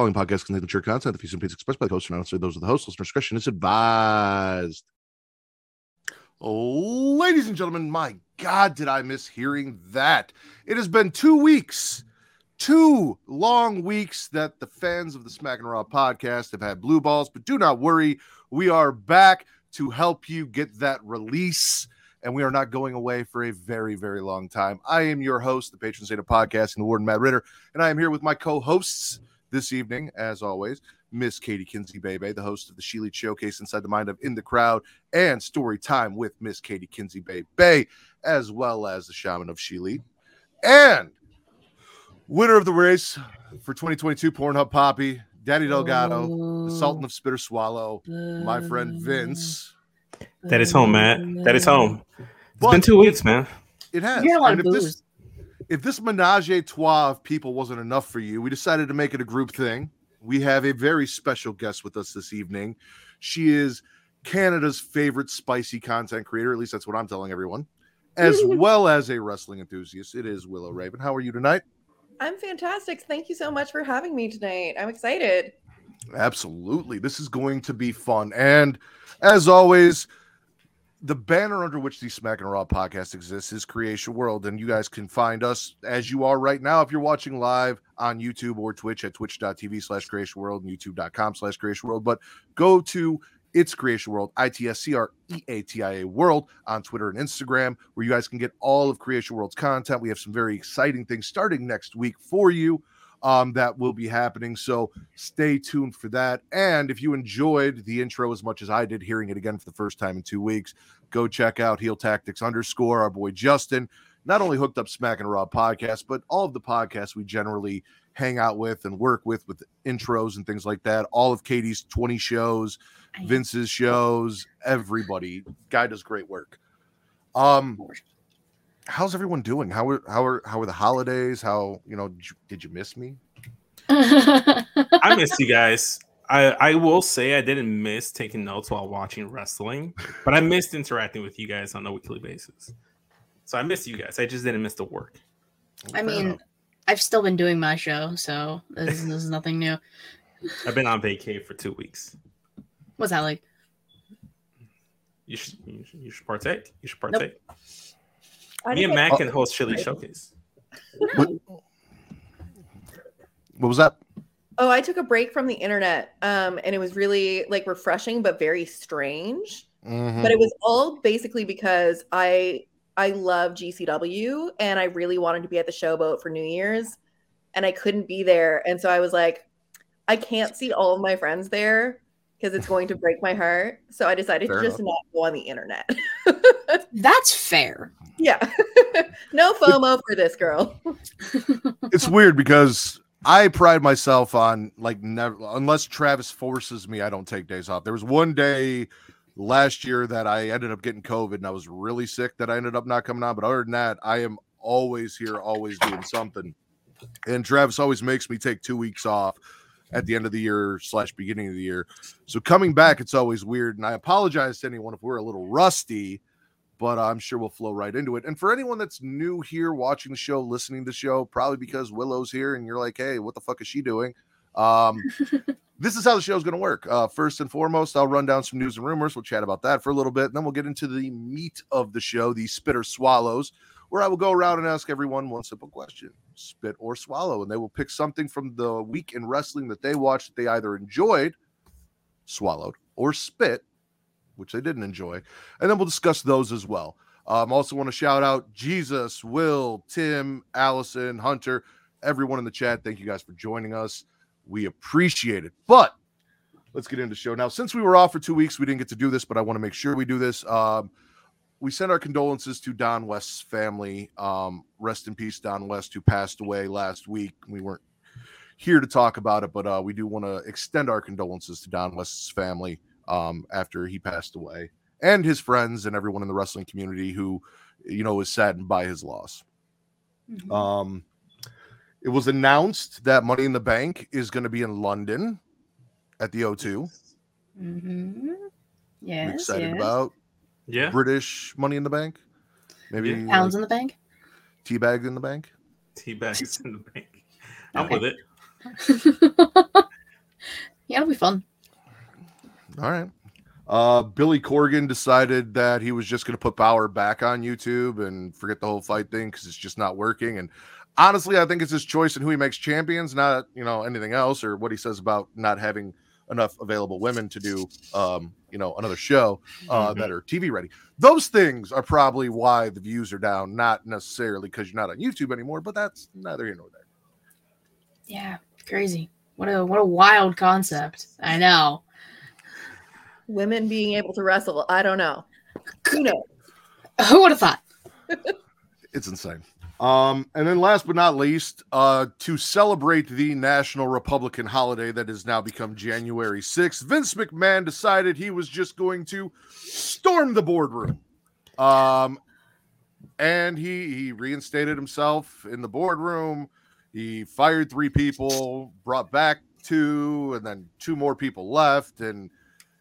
Following podcast contains mature content. The views and opinions expressed by the host are not those of the host. Listener discretion is advised. Ladies and gentlemen, my God, did I miss hearing that? It has been two weeks, two long weeks that the fans of the Smack and Raw podcast have had blue balls, but do not worry. We are back to help you get that release, and we are not going away for a very, very long time. I am your host, the patron saint of podcasting, the warden Matt Ritter, and I am here with my co hosts this evening, as always, Miss Katie Kinsey Bebe, the host of the She Lead Showcase Inside the Mind of In the Crowd, and Story Time with Miss Katie Kinsey Bebe, as well as the Shaman of She Lead. And winner of the race for 2022 Pornhub Poppy, Daddy Delgado, the Sultan of Spitter Swallow, my friend Vince. That is home, man. That is home. It's But been two weeks, man. It has. You got And if this, booze. If this menage a trois of people wasn't enough for you, we decided to make it a group thing. We have a very special guest with us this evening. She is Canada's favorite spicy content creator. At least that's what I'm telling everyone, as well as a wrestling enthusiast. It is Willow mm-hmm. Raven. How are you tonight? I'm fantastic. Thank you so much for having me tonight. I'm excited. Absolutely. This is going to be fun. And as always, the banner under which the Smack and Raw podcast exists is Creation World. And you guys can find us as you are right now if you're watching live on YouTube or Twitch at twitch.tv slash creation world and youtube.com slash creation world. But go to it's Creation World, I T S C R E A T I A World on Twitter and Instagram, where you guys can get all of Creation World's content. We have some very exciting things starting next week for you um, that will be happening. So stay tuned for that. And if you enjoyed the intro as much as I did, hearing it again for the first time in two weeks, go check out Heel Tactics underscore our boy Justin. Not only hooked up Smack and Raw podcast, but all of the podcasts we generally hang out with and work with with intros and things like that. All of Katie's 20 shows, Vince's shows, everybody. Guy does great work. Um how's everyone doing? How are how are how are the holidays? How you know did you, did you miss me? I missed you guys. I, I will say I didn't miss taking notes while watching wrestling, but I missed interacting with you guys on a weekly basis. So I miss you guys. I just didn't miss the work. I mean, enough. I've still been doing my show, so this, this is nothing new. I've been on vacay for two weeks. What's that like? You should you should, you should partake. You should partake. I Me and Matt can host Chili Showcase. what, what was that? Oh, I took a break from the internet, um, and it was really like refreshing, but very strange. Mhm. But it was all basically because I I love GCW, and I really wanted to be at the showboat for New Year's, and I couldn't be there, and so I was like, I can't see all of my friends there because it's going to break my heart. So I decided Fair to just enough. not go on the internet. That's fair. Yeah, no FOMO for this girl. it's weird because I pride myself on like never unless Travis forces me, I don't take days off. There was one day last year that I ended up getting COVID and I was really sick that I ended up not coming on. But other than that, I am always here, always doing something. And Travis always makes me take two weeks off at the end of the year slash beginning of the year. So coming back, it's always weird. And I apologize to anyone if we're a little rusty, but I'm sure we'll flow right into it. And for anyone that's new here watching the show, listening to the show, probably because Willow's here and you're like, hey, what the fuck is she doing? Um, this is how the show's going to work. Uh, first and foremost, I'll run down some news and rumors. We'll chat about that for a little bit. And then we'll get into the meat of the show, the spitter swallows, where I will go around and ask everyone one simple question spit or swallow. And they will pick something from the week in wrestling that they watched that they either enjoyed, swallowed, or spit, which they didn't enjoy. And then we'll discuss those as well. Um, also want to shout out Jesus, Will, Tim, Allison, Hunter, everyone in the chat. Thank you guys for joining us. We appreciate it. But let's get into the show now. Since we were off for two weeks, we didn't get to do this, but I want to make sure we do this. Um, we send our condolences to Don West's family. Um, rest in peace, Don West, who passed away last week. We weren't here to talk about it, but uh, we do want to extend our condolences to Don West's family um, after he passed away, and his friends and everyone in the wrestling community who, you know, was saddened by his loss. Mhm. Um, it was announced that Money in the Bank is going to be in London at the O2. Mhm. I'm Yes. excited yes. about Yeah. British Money in the Bank. Maybe Yeah. pounds like, in the bank. teabag in the bank. Tea bags in the bank. I'm Okay. with it. yeah, it'll be fun. All right. Uh, Billy Corgan decided that he was just going to put Bauer back on YouTube and forget the whole FITE thing because it's just not working. And honestly, I think it's his choice in who he makes champions, not you know anything else or what he says about not having enough available women to do um, you know another show uh, Mhm. that are TV ready. Those things are probably why the views are down, not necessarily because you're not on YouTube anymore. But that's neither here nor there. Yeah, crazy. What a what a wild concept. I know. Women being able to wrestle, I don't know. Who knows? Who would have thought? it's insane. Um, and then last but not least, uh, to celebrate the National Republican holiday that has now become January 6th, Vince McMahon decided he was just going to storm the boardroom. Um, and he he reinstated himself in the boardroom. He fired three people, brought back two, and then two more people left, and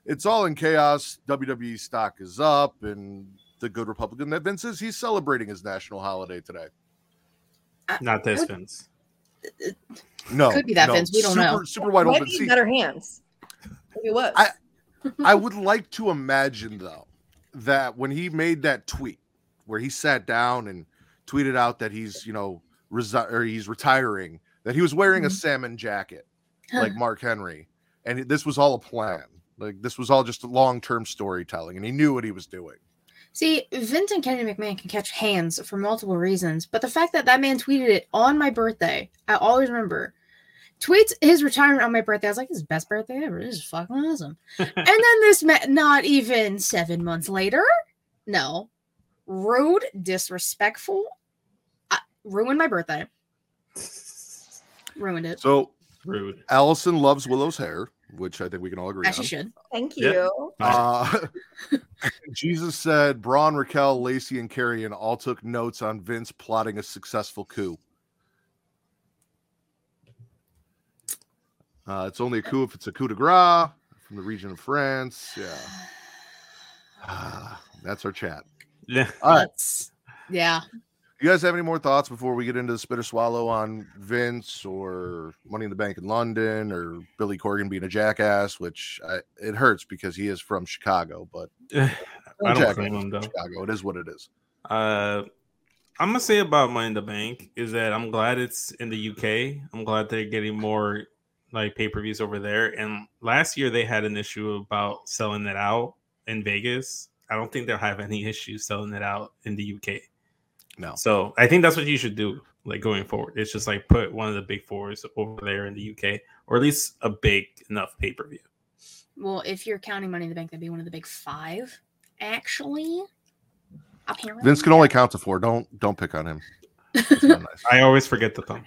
it's all in chaos. WWE stock is up, and the good Republican that Vince is, he's celebrating his national holiday today. Not this, What? Vince. No, Could be that, no, Vince, we don't super, know. Super wide Might open be better hands. Maybe it was. I- I would like to imagine though that when he made that tweet where he sat down and tweeted out that he's you know resi- or he's retiring, that he was wearing a Mhm. salmon jacket like Mark Henry, and this was all a plan. Like this was all just long term storytelling, and he knew what he was doing. See, Vince Kennedy McMahon can catch hands for multiple reasons, but the fact that that man tweeted it on my birthday, I always remember. Tweets his retirement on my birthday. I was like, his best birthday ever. This is fucking awesome." and then this, ma- not even seven months later, no, rude, disrespectful, uh, ruined my birthday. Ruined it. So Rude. Allison loves Willow's hair, which I think we can all agree As she on. should. Thank Yeah. you. Uh, Jesus said Braun, Raquel, Lacey, and Karrion all took notes on Vince plotting a successful coup. Uh, it's only a coup if it's a coup de grace from the region of France. Yeah. Ah, that's our chat. Yeah. All right. That's yeah. You guys have any more thoughts before we get into the spitter swallow on Vince or Money in the Bank in London or Billy Corgan being a jackass, which I, it hurts because he is from Chicago, but I don't blame him though. Chicago, it is what it is. Uh, I'm gonna say about Money in the Bank is that I'm glad it's in the UK. I'm glad they're getting more like pay per views over there. And last year they had an issue about selling it out in Vegas. I don't think they'll have any issues selling it out in the UK. No. So I think that's what you should do, like going forward. It's just like put one of the big fours over there in the UK, or at least a big enough pay per view. Well, if you're counting Money in the Bank, that'd be one of the big five. Actually, apparently, Vince can only count to four. Don't don't pick on him. Nice. I always forget the thumb.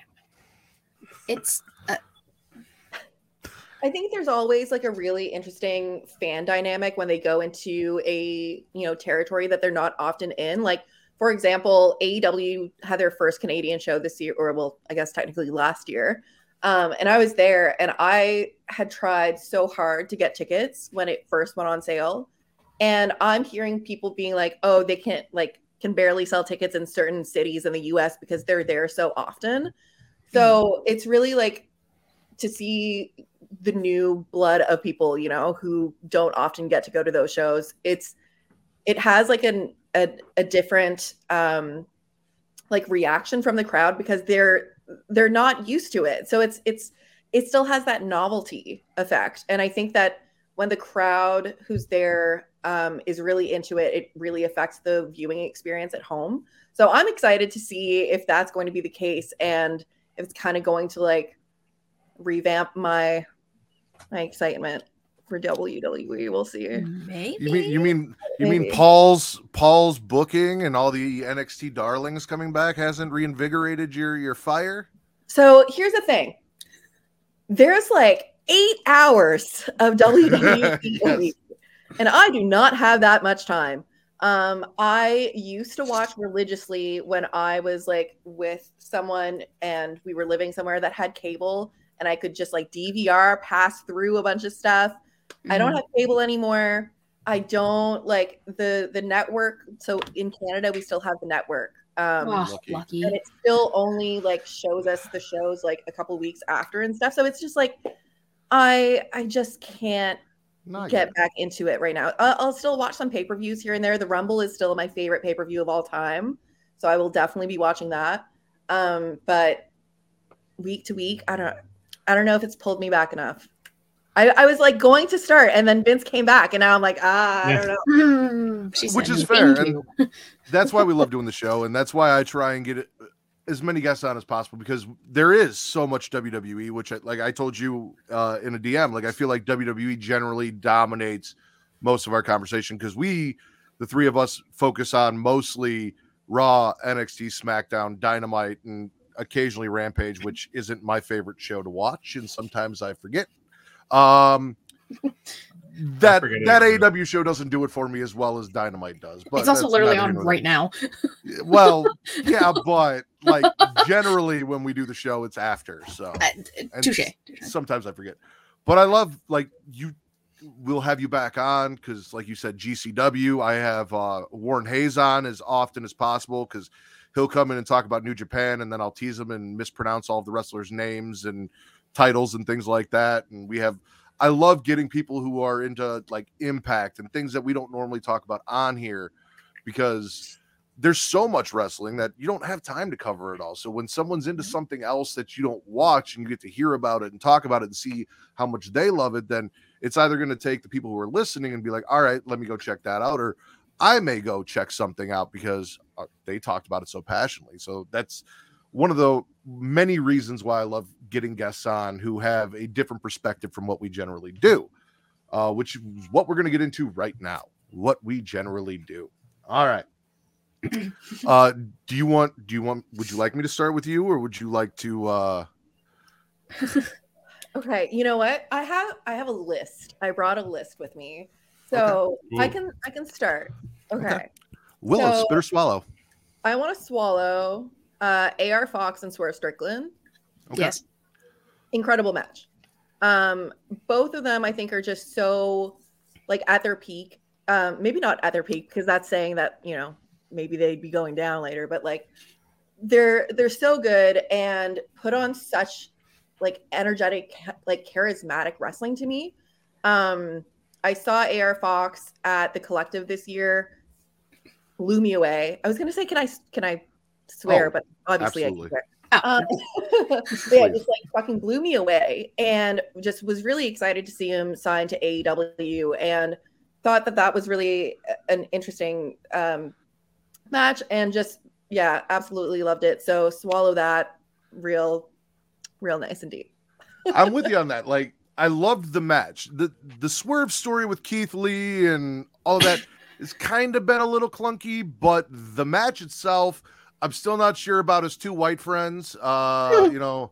It's uh, I think there's always like a really interesting fan dynamic when they go into a you know territory that they're not often in. Like for example, AEW had their first Canadian show this year, or well, I guess technically last year. Um, and I was there, and I had tried so hard to get tickets when it first went on sale. And I'm hearing people being like, "Oh, they can't like can barely sell tickets in certain cities in the U.S. because they're there so often." So it's really like to see the new blood of people, you know, who don't often get to go to those shows. It's it has like an a, a different um like reaction from the crowd because they're they're not used to it. So it's it's it still has that novelty effect. And I think that when the crowd who's there um, is really into it, it really affects the viewing experience at home. So I'm excited to see if that's going to be the case and if it's kind of going to like revamp my my excitement for WWE. We'll see. Maybe. You mean you mean you mean Paul's Paul's booking and all the NXT darlings coming back hasn't reinvigorated your your fire? So here's the thing. There's like eight hours of WWE Yes. and I do not have that much time. Um, I used to watch religiously when I was like with someone and we were living somewhere that had cable, and I could just like DVR pass through a bunch of stuff. I don't Mhm. have cable anymore. I don't like the the network. So in Canada, we still have the network. Um, Oh, lucky. lucky. and it still only like shows us the shows like a couple weeks after and stuff so it's just like i i just can't No, I get it. back into it right now i'll, I'll still watch some pay-per-views here and there the rumble is still my favorite pay-per-view of all time so i will definitely be watching that um but week to week i don't i don't know if it's pulled me back enough I, I was like going to start and then Vince came back and now I'm like ah I don't know Hmm, Which is fair, and- That's why we love doing the show, and that's why I try and get it, as many guests on as possible because there is so much WWE. Which, I, like I told you uh, in a DM, like I feel like WWE generally dominates most of our conversation because we, the three of us, focus on mostly Raw, NXT, SmackDown, Dynamite, and occasionally Rampage, which isn't my favorite show to watch, and sometimes I forget. Um, that that too. AEW show doesn't do it for me as well as Dynamite does. But it's also literally on here right now. Well, yeah, but like generally when we do the show, it's after. So Uh, Touche. sometimes I forget. But I love like you. We'll have you back on because, like you said, GCW. I have uh, Warren Hayes on as often as possible because he'll come in and talk about New Japan, and then I'll tease him and mispronounce all of the wrestlers' names and titles and things like that. And we have. I love getting people who are into like impact and things that we don't normally talk about on here because there's so much wrestling that you don't have time to cover it all. So when someone's into something else that you don't watch and you get to hear about it and talk about it and see how much they love it, then it's either going to take the people who are listening and be like, all right, let me go check that out, or I may go check something out because uh, they talked about it so passionately. So that's one of the many reasons why I love getting guests on who have a different perspective from what we generally do, uh, which is what we're going to get into right now. What we generally do. All right. Uh, do you want? Do you want? Would you like me to start with you, or would you like to? uh Okay, you know what? I have I have a list. I brought a list with me. So I can I can start. Okay. Okay. Willow, So- spit or swallow? I want to swallow uh AR Fox and Swerve Strickland. Okay. Yes. Incredible match. Um both of them I think are just so like at their peak. Um maybe not at their peak because that's saying that, you know, maybe they'd be going down later, but like they're they're so good and put on such like energetic like charismatic wrestling to me um i saw ar fox at the collective this year blew me away i was gonna say can i can i swear Oh, but obviously absolutely. i can swear um, yeah, just like fucking blew me away, and just was really excited to see him sign to AEW, and thought that that was really an interesting um, match, and just yeah, absolutely loved it. So swallow that, real, real nice indeed. I'm with you on that. Like, I loved the match. the The swerve story with Keith Lee and all of that has kind of been a little clunky, but the match itself, I'm still not sure about his two white friends. Uh, you know,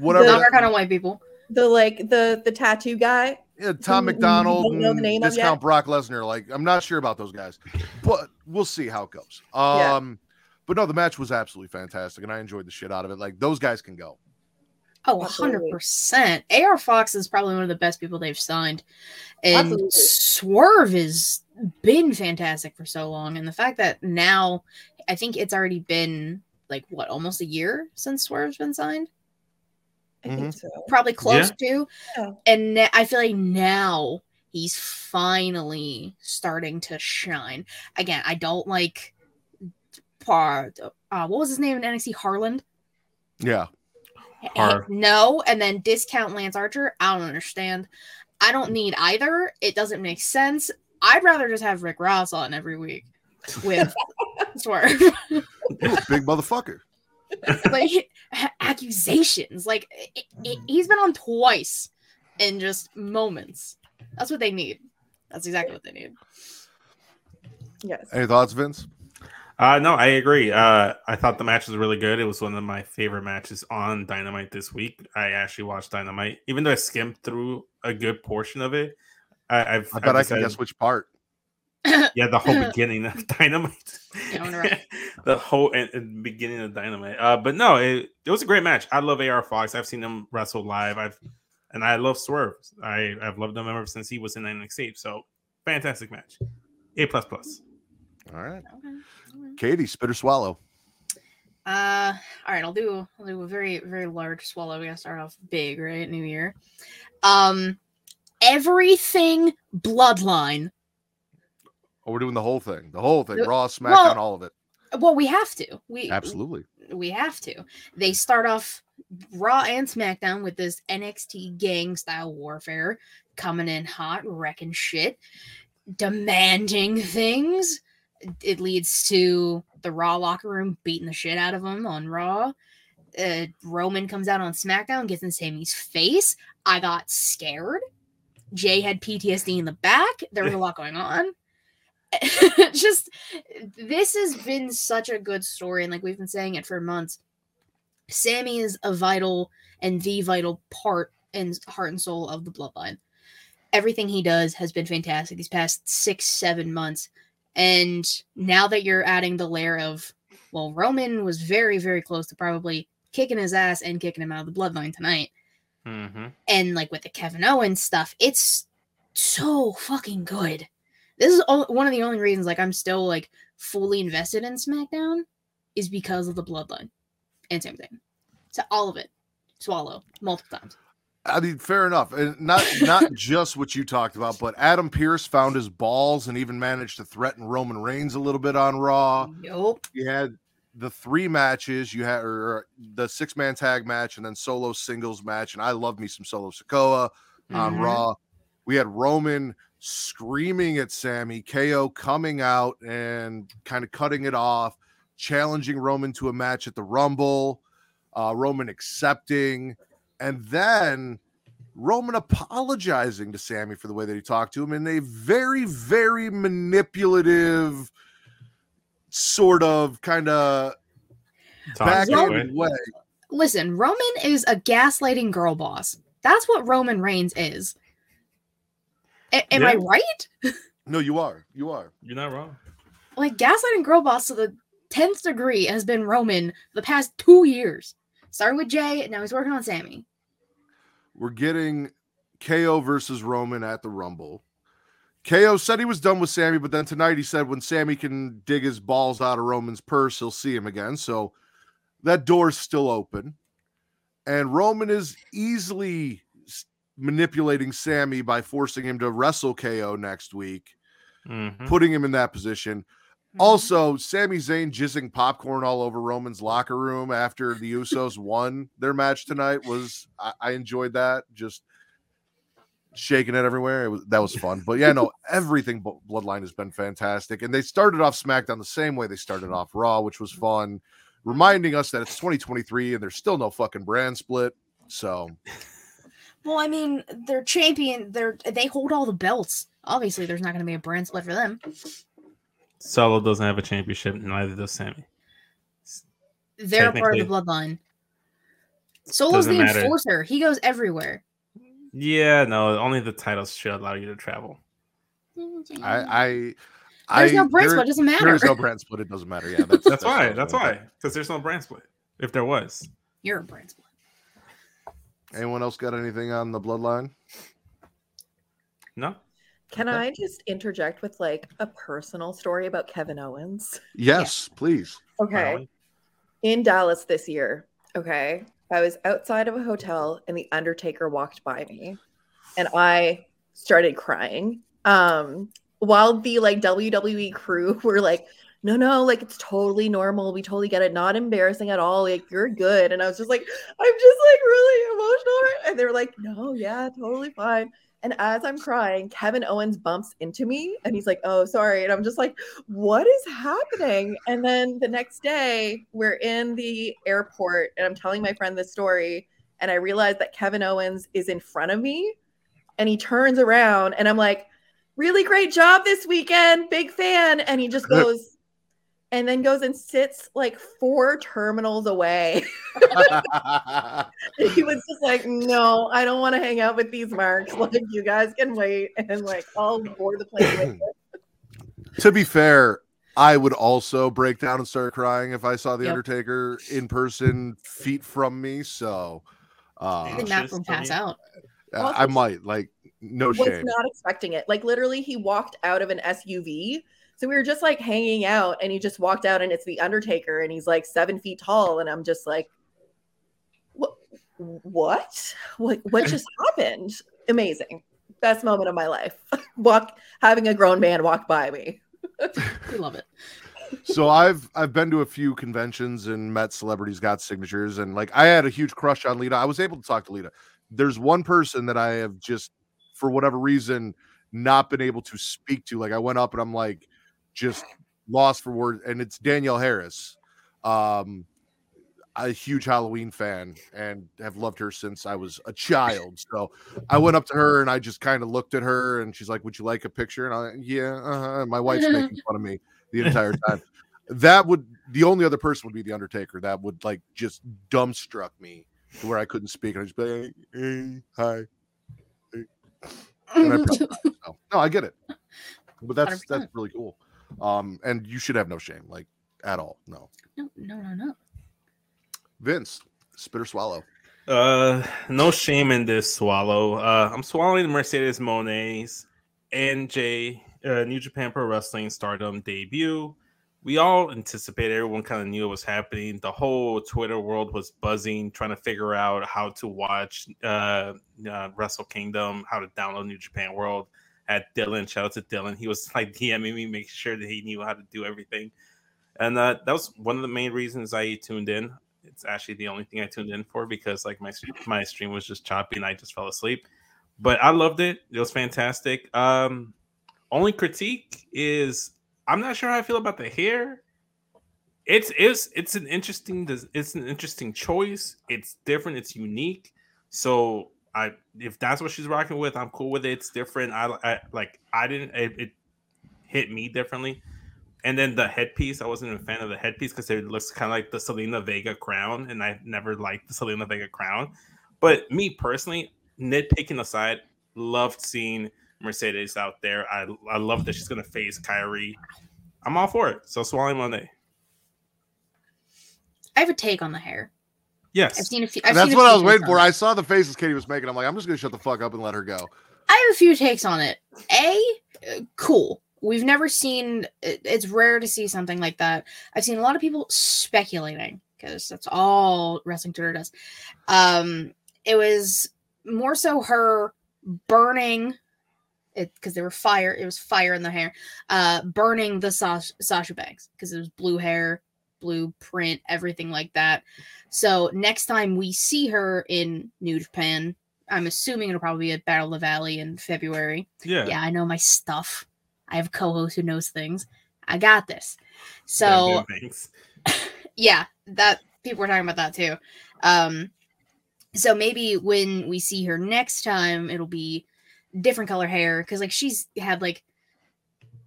whatever. Now The- we're kind of white people. The like the the tattoo guy. Yeah, Tom who McDonald don't know the name discount yet. Brock Lesnar. Like, I'm not sure about those guys, but we'll see how it goes. Yeah. Um, but no, the match was absolutely fantastic, and I enjoyed the shit out of it. Like, those guys can go. Oh, Absolutely. 100%. AR Fox is probably one of the best people they've signed. And Absolutely. Swerve has been fantastic for so long. And the fact that now, I think it's already been like what, almost a year since Swerve's been signed? I Mm-hmm. think so. Probably close to. Yeah. And na- I feel like now he's finally starting to shine. Again, I don't like part. Uh, what was his name in NXT? Harland? Yeah. Har. No, and then discount Lance Archer. I don't understand. I don't need either. It doesn't make sense. I'd rather just have Rick Ross on every week with Swerve. Big motherfucker. like accusations. Like it, it, he's been on twice in just moments. That's what they need. That's exactly what they need. Yes. Any thoughts, Vince? Uh, no, I agree. Uh, I thought the match was really good. It was one of my favorite matches on Dynamite this week. I actually watched Dynamite, even though I skimmed through a good portion of it. I, I've I bet I can decided- guess which part. yeah, the whole beginning of Dynamite, right. the whole and, and beginning of Dynamite. Uh, but no, it, it was a great match. I love AR Fox. I've seen him wrestle live. I've and I love Swerve. I I've loved him ever since he was in NXT. So fantastic match. A plus plus. All right. Okay. Katie, spit or swallow. Uh, all right, I'll do I'll do a very very large swallow. We gotta start off big, right? New year. Um, everything bloodline. Oh, we're doing the whole thing. The whole thing. Raw, SmackDown, well- all of it. Well, we have to. We Absolutely. we have to. They start off Raw and SmackDown with this NXT gang style warfare coming in hot, wrecking shit, demanding things. It leads to the Raw locker room beating the shit out of them on Raw. Uh, Roman comes out on SmackDown, gets in Sami's face. I got scared. Jey had PTSD in the back. There was a lot going on. Just this has been such a good story, and like we've been saying it for months. Sami is a vital and the vital part and heart and soul of the bloodline. Everything he does has been fantastic these past six, seven months. And now that you're adding the layer of, well, Roman was very, very close to probably kicking his ass and kicking him out of the bloodline tonight. Mm-hmm. And like with the Kevin Owens stuff, it's so fucking good. This is all, one of the only reasons like I'm still like fully invested in SmackDown is because of the bloodline and same thing. So all of it, swallow multiple times. I mean, fair enough. And not not just what you talked about, but Adam Pearce found his balls and even managed to threaten Roman Reigns a little bit on Raw. Yup. You had the three matches, you had or the six man tag match and then solo singles match. And I love me some solo Sikoa on Mhm. Raw. We had Roman screaming at Sami, KO coming out and kind of cutting it off, challenging Roman to a match at the Rumble, uh, Roman accepting, and then Roman apologizing to Sami for the way that he talked to him in a very, very manipulative, sort of kind of backhanded way. Listen, Roman is a gaslighting girl boss. That's what Roman Reigns is. A- am I right? No, you are. You are. You're not wrong. Like gaslighting girl boss to the tenth degree has been Roman the past two years. Started with Jey, and now he's working on Sami. we're getting KO versus Roman at the Rumble. KO said he was done with Sami, but then tonight he said when Sami can dig his balls out of Roman's purse, he'll see him again. So that door's still open. And Roman is easily s- manipulating Sami by forcing him to wrestle KO next week, Mhm. putting him in that position. Also, Sami Zayn jizzing popcorn all over Roman's locker room after the Usos won their match tonight was I, I enjoyed that. Just shaking it everywhere. It was that was fun. But yeah, no, everything Blo- Bloodline has been fantastic. And they started off SmackDown the same way they started off Raw, which was fun, reminding us that it's 2023 and there's still no fucking brand split. So Well, I mean, they're champion. They're they hold all the belts. Obviously, there's not going to be a brand split for them. Solo doesn't have a championship, neither does Sami. They're part of the bloodline. Solo's Doesn't the matter. enforcer. He goes everywhere. Yeah, no, only the titles should allow you to travel. I I There's I, no brand there- split. It doesn't matter. There is no brand split. It doesn't matter. Yeah, that's That's why. what I was That's gonna why. Because there's no brand split. If there was, You're a brand split. Say. Anyone else got anything on the bloodline? no. Can Okay. I just interject with like a personal story about Kevin Owens? Yes, please. Okay. Finally. In Dallas this year, okay, I was outside of a hotel and the Undertaker walked by me and I started crying. Um, while the like WWE crew were like, no, no, like it's totally normal. We totally get it. Not embarrassing at all. Like you're good. And I was just like, I'm just like really emotional. right- And they were like, no, yeah, totally fine. And as I'm crying, Kevin Owens bumps into me and he's like, Oh, sorry. And I'm just like, What is happening? And then the next day, we're in the airport and I'm telling my friend this story. And I realize that Kevin Owens is in front of me and he turns around and I'm like, Really great job this weekend. Big fan. And he just goes, and then goes and sits like four terminals away. he was just like, no, I don't want to hang out with these marks. Like, you guys can wait, and like, I'll board the plane. to be fair, I would also break down and start crying if I saw the Yep. Undertaker in person, feet from me. So, I uh, think Matt Just will pass me. out. I might like no was shame. not expecting it. Like literally, he walked out of an SUV. So we were just like hanging out, and he just walked out, and it's the Undertaker, and he's like seven feet tall, and I'm just like, what? What? What? What just happened? Amazing, best moment of my life. Walk, having a grown man walk by me. We love it. so I've I've been to a few conventions and met celebrities, got signatures, and like I had a huge crush on Lita. I was able to talk to Lita. There's one person that I have just, for whatever reason, not been able to speak to. Like I went up and I'm like, just lost for words, and it's Danielle Harris. Um, a huge Halloween fan and have loved her since I was a child. So I went up to her and I just kind of looked at her and she's like, "Would you like a picture?" And I, yeah, uh-huh. And my wife's making fun of me the entire time. That would the only other person would be the Undertaker. That would like just dumbstruck me to where I couldn't speak. And I just be like, hey, hi. And I probably- No, no, I get it, but that's that's 100%. really cool. Um, and you should have no shame, like at all. No, no, no, no, no. Vince, spit or swallow. Uh, no shame in this swallow. Uh, I'm swallowing Mercedes Moné's NJ uh, New Japan Pro Wrestling Stardom debut. We all anticipated. Everyone kind of knew it was happening. The whole Twitter world was buzzing, trying to figure out how to watch uh, uh, Wrestle Kingdom, how to download New Japan World. At Dylan, shout out to Dylan. He was like DMing me, making sure that he knew how to do everything. And uh, that was one of the main reasons I tuned in it's actually the only thing I tuned in for because like my my stream was just choppy and I just fell asleep. But I loved it. It was fantastic. Um only critique is I'm not sure how I feel about the hair. It's it's it's an interesting it's an interesting choice. It's different, it's unique. So I if that's what she's rocking with, I'm cool with it. It's different. I, I like I didn't it, it hit me differently. And then the headpiece, I wasn't a fan of the headpiece because it looks kind of like the Zelina Vega crown, and I never liked the Zelina Vega crown. But me personally, nitpicking aside, loved seeing Mercedes out there. I I love that she's gonna face Kairi. I'm all for it. So swallowing Moné. I have a take on the hair. Yes, I've seen a few. I've That's seen a what I was waiting for. it. I saw the faces Katie was making. I'm like, I'm just gonna shut the fuck up and let her go. I have a few takes on it. A, uh, cool. We've never seen. It's rare to see something like that. I've seen a lot of people speculating because that's all wrestling Twitter does. Um, it was more so her burning it because there were fire. It was fire in the hair. Uh, burning the Sasha, Sasha Banks because it was blue hair, blue print, everything like that. So next time we see her in New Japan, I'm assuming it'll probably be at Battle of the Valley in February. Yeah. Yeah, I know my stuff. I have a co-host who knows things. I got this. So good yeah, that people were talking about that too. Um, so maybe when we see her next time, it'll be different color hair because like she's had like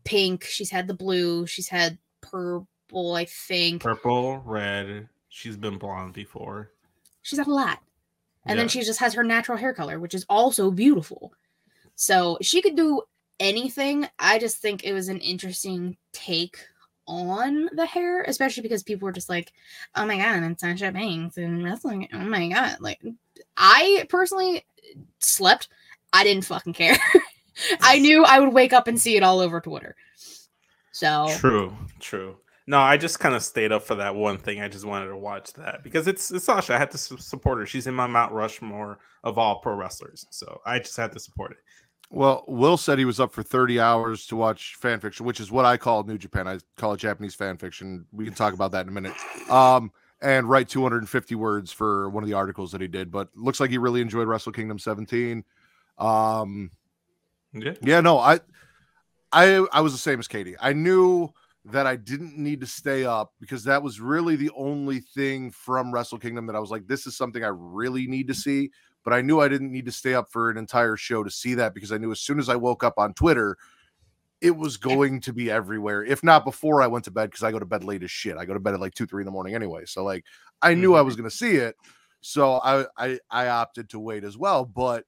pink, she's had the blue, she's had purple, I think. Purple, red. She's been blonde before. She's had a lot. And Yeah. then she just has her natural hair color, which is also beautiful. So she could do anything. I just think it was an interesting take on the hair, especially because people were just like, "Oh my god, it's Sasha Banks and wrestling." Oh my god! Like, I personally slept. I didn't fucking care. I knew I would wake up and see it all over Twitter. So True, true. No, I just kind of stayed up for that one thing. I just wanted to watch that because it's, it's Sasha. I had to su- support her. She's in my Mount Rushmore of all pro wrestlers, so I just had to support it. Well, Will said he was up for 30 hours to watch fan fiction, which is what I call New Japan. I call it Japanese fan fiction. We can talk about that in a minute. Um, and write 250 words for one of the articles that he did. But looks like he really enjoyed Wrestle Kingdom 17. Um, Yeah. Yeah, no, I I I was the same as Katie. I knew that I didn't need to stay up because that was really the only thing from Wrestle Kingdom that I was like, this is something I really need to see. But I knew I didn't need to stay up for an entire show to see that because I knew as soon as I woke up on Twitter, it was going to be everywhere. If not before I went to bed, because I go to bed late as shit. I go to bed at like two, three in the morning anyway. So like I knew I was gonna see it. So I I I opted to wait as well. But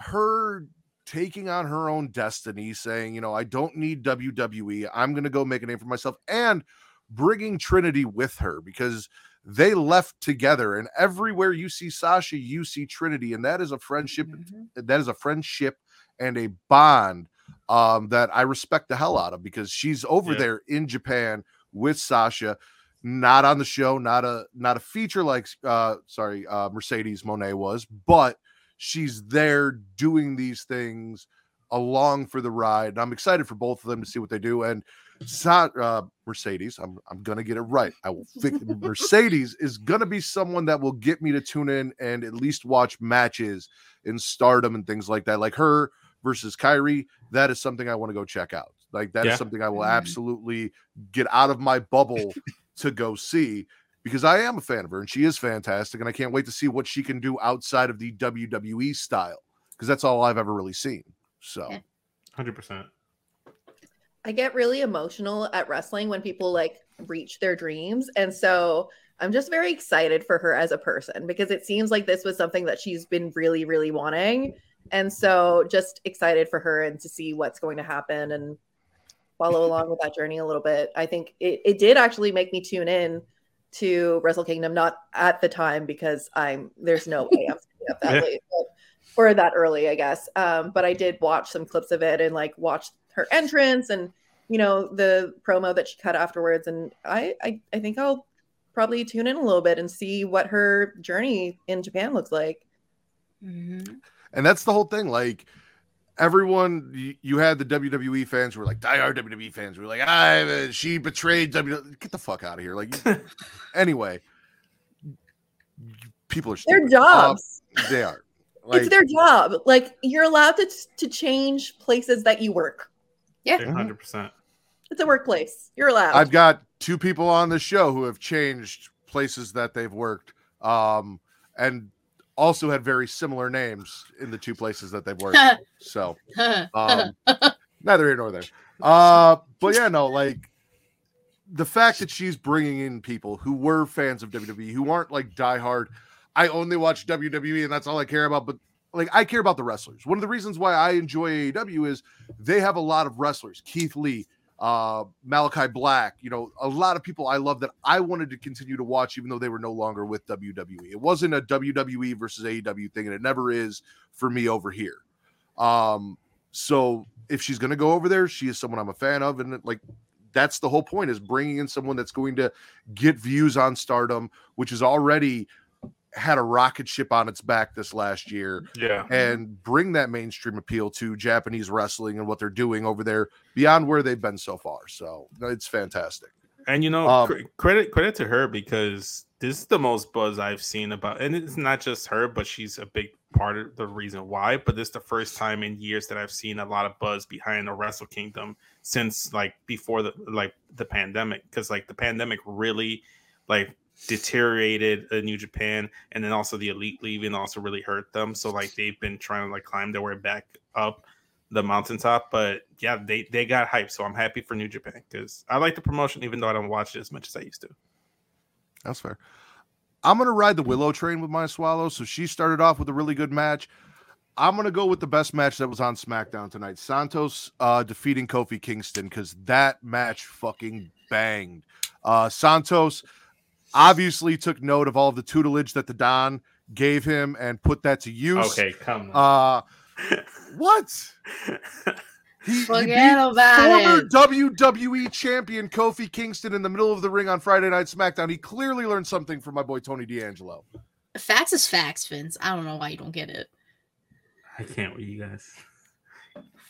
her taking on her own destiny, saying, you know, I don't need WWE. I'm going to go make a name for myself and bringing Trinity with her because they left together. And everywhere you see Sasha, you see Trinity. And that is a friendship. Mhm. That is a friendship and a bond um, that I respect the hell out of because she's over Yeah. there in Japan with Sasha. Not on the show, not a not a feature like uh sorry, uh Mercedes Moné was, but she's there doing these things along for the ride. And I'm excited for both of them to see what they do. And Sa- uh, Mercedes, I'm I'm gonna get it right. I will fix Mercedes is gonna be someone that will get me to tune in and at least watch matches in stardom and things like that. Like her versus Kairi, that is something I want to go check out. Like that is Yeah. something I will Mhm. absolutely get out of my bubble to go see because I am a fan of her and she is fantastic. And I can't wait to see what she can do outside of the WWE style because that's all I've ever really seen. So Yeah. Hundred percent. I get really emotional at wrestling when people like reach their dreams. And so I'm just very excited for her as a person because it seems like this was something that she's been really, really wanting. And so just excited for her and to see what's going to happen and follow along with that journey a little bit. I think it, it did actually make me tune in to Wrestle Kingdom, not at the time because I'm there's no way I'm staying up that Yeah. late. But, or that early, I guess. Um, but I did watch some clips of it and like watch her entrance and you know the promo that she cut afterwards. And I, I, I think I'll probably tune in a little bit and see what her journey in Japan looks like. Mhm. and that's the whole thing. Like everyone, you, you had the WWE fans who were like diehard WWE fans. who were like, ah, she betrayed WWE. Get the fuck out of here. Like anyway, people are Their jobs. Um, they are. Like, it's their job. Like you're allowed to to change places that you work. Yeah. Hundred percent. It's a workplace. You're allowed. I've got two people on the show who have changed places that they've worked, um, and also had very similar names in the two places that they've worked. so um, neither here nor there. Uh, but yeah, no, like the fact that she's bringing in people who were fans of WWE who aren't like diehard. I only watch WWE and that's all I care about. But like, I care about the wrestlers. One of the reasons why I enjoy AEW is they have a lot of wrestlers. Keith Lee, uh, Malachi Black. You know, a lot of people I love that I wanted to continue to watch, even though they were no longer with WWE. It wasn't a WWE versus AEW thing, and it never is for me over here. Um, so if she's going to go over there, she is someone I'm a fan of, and like that's the whole point is bringing in someone that's going to get views on Stardom, which is already had a rocket ship on its back this last year, Yeah. and bring that mainstream appeal to Japanese wrestling and what they're doing over there beyond where they've been so far. So it's fantastic. And you know, Um, cr- credit credit to her because this is the most buzz I've seen about, and it's not just her, but she's a big part of the reason why. But this is the first time in years that I've seen a lot of buzz behind the Wrestle Kingdom since like before the like the pandemic, because like the pandemic really like deteriorated uh, New Japan, and then also the Elite leaving also really hurt them. So like they've been trying to like climb their way back up the mountaintop. But yeah, they they got hype, so I'm happy for New Japan because I like the promotion, even though I don't watch it as much as I used to. That's fair. I'm gonna ride the Willow train with my Swallow. So she started off with a really good match. I'm gonna go with the best match that was on SmackDown tonight. Santos uh, defeating Kofi Kingston because that match fucking banged. Uh, Santos obviously took note of all the tutelage that the Don gave him and put that to use. Okay, come on. Uh, what? He, he Forget beat about former it. WWE champion Kofi Kingston in the middle of the ring on Friday Night SmackDown. He clearly learned something from my boy Tony D'Angelo. Facts is facts, Vince. I don't know why you don't get it. I can't with you guys.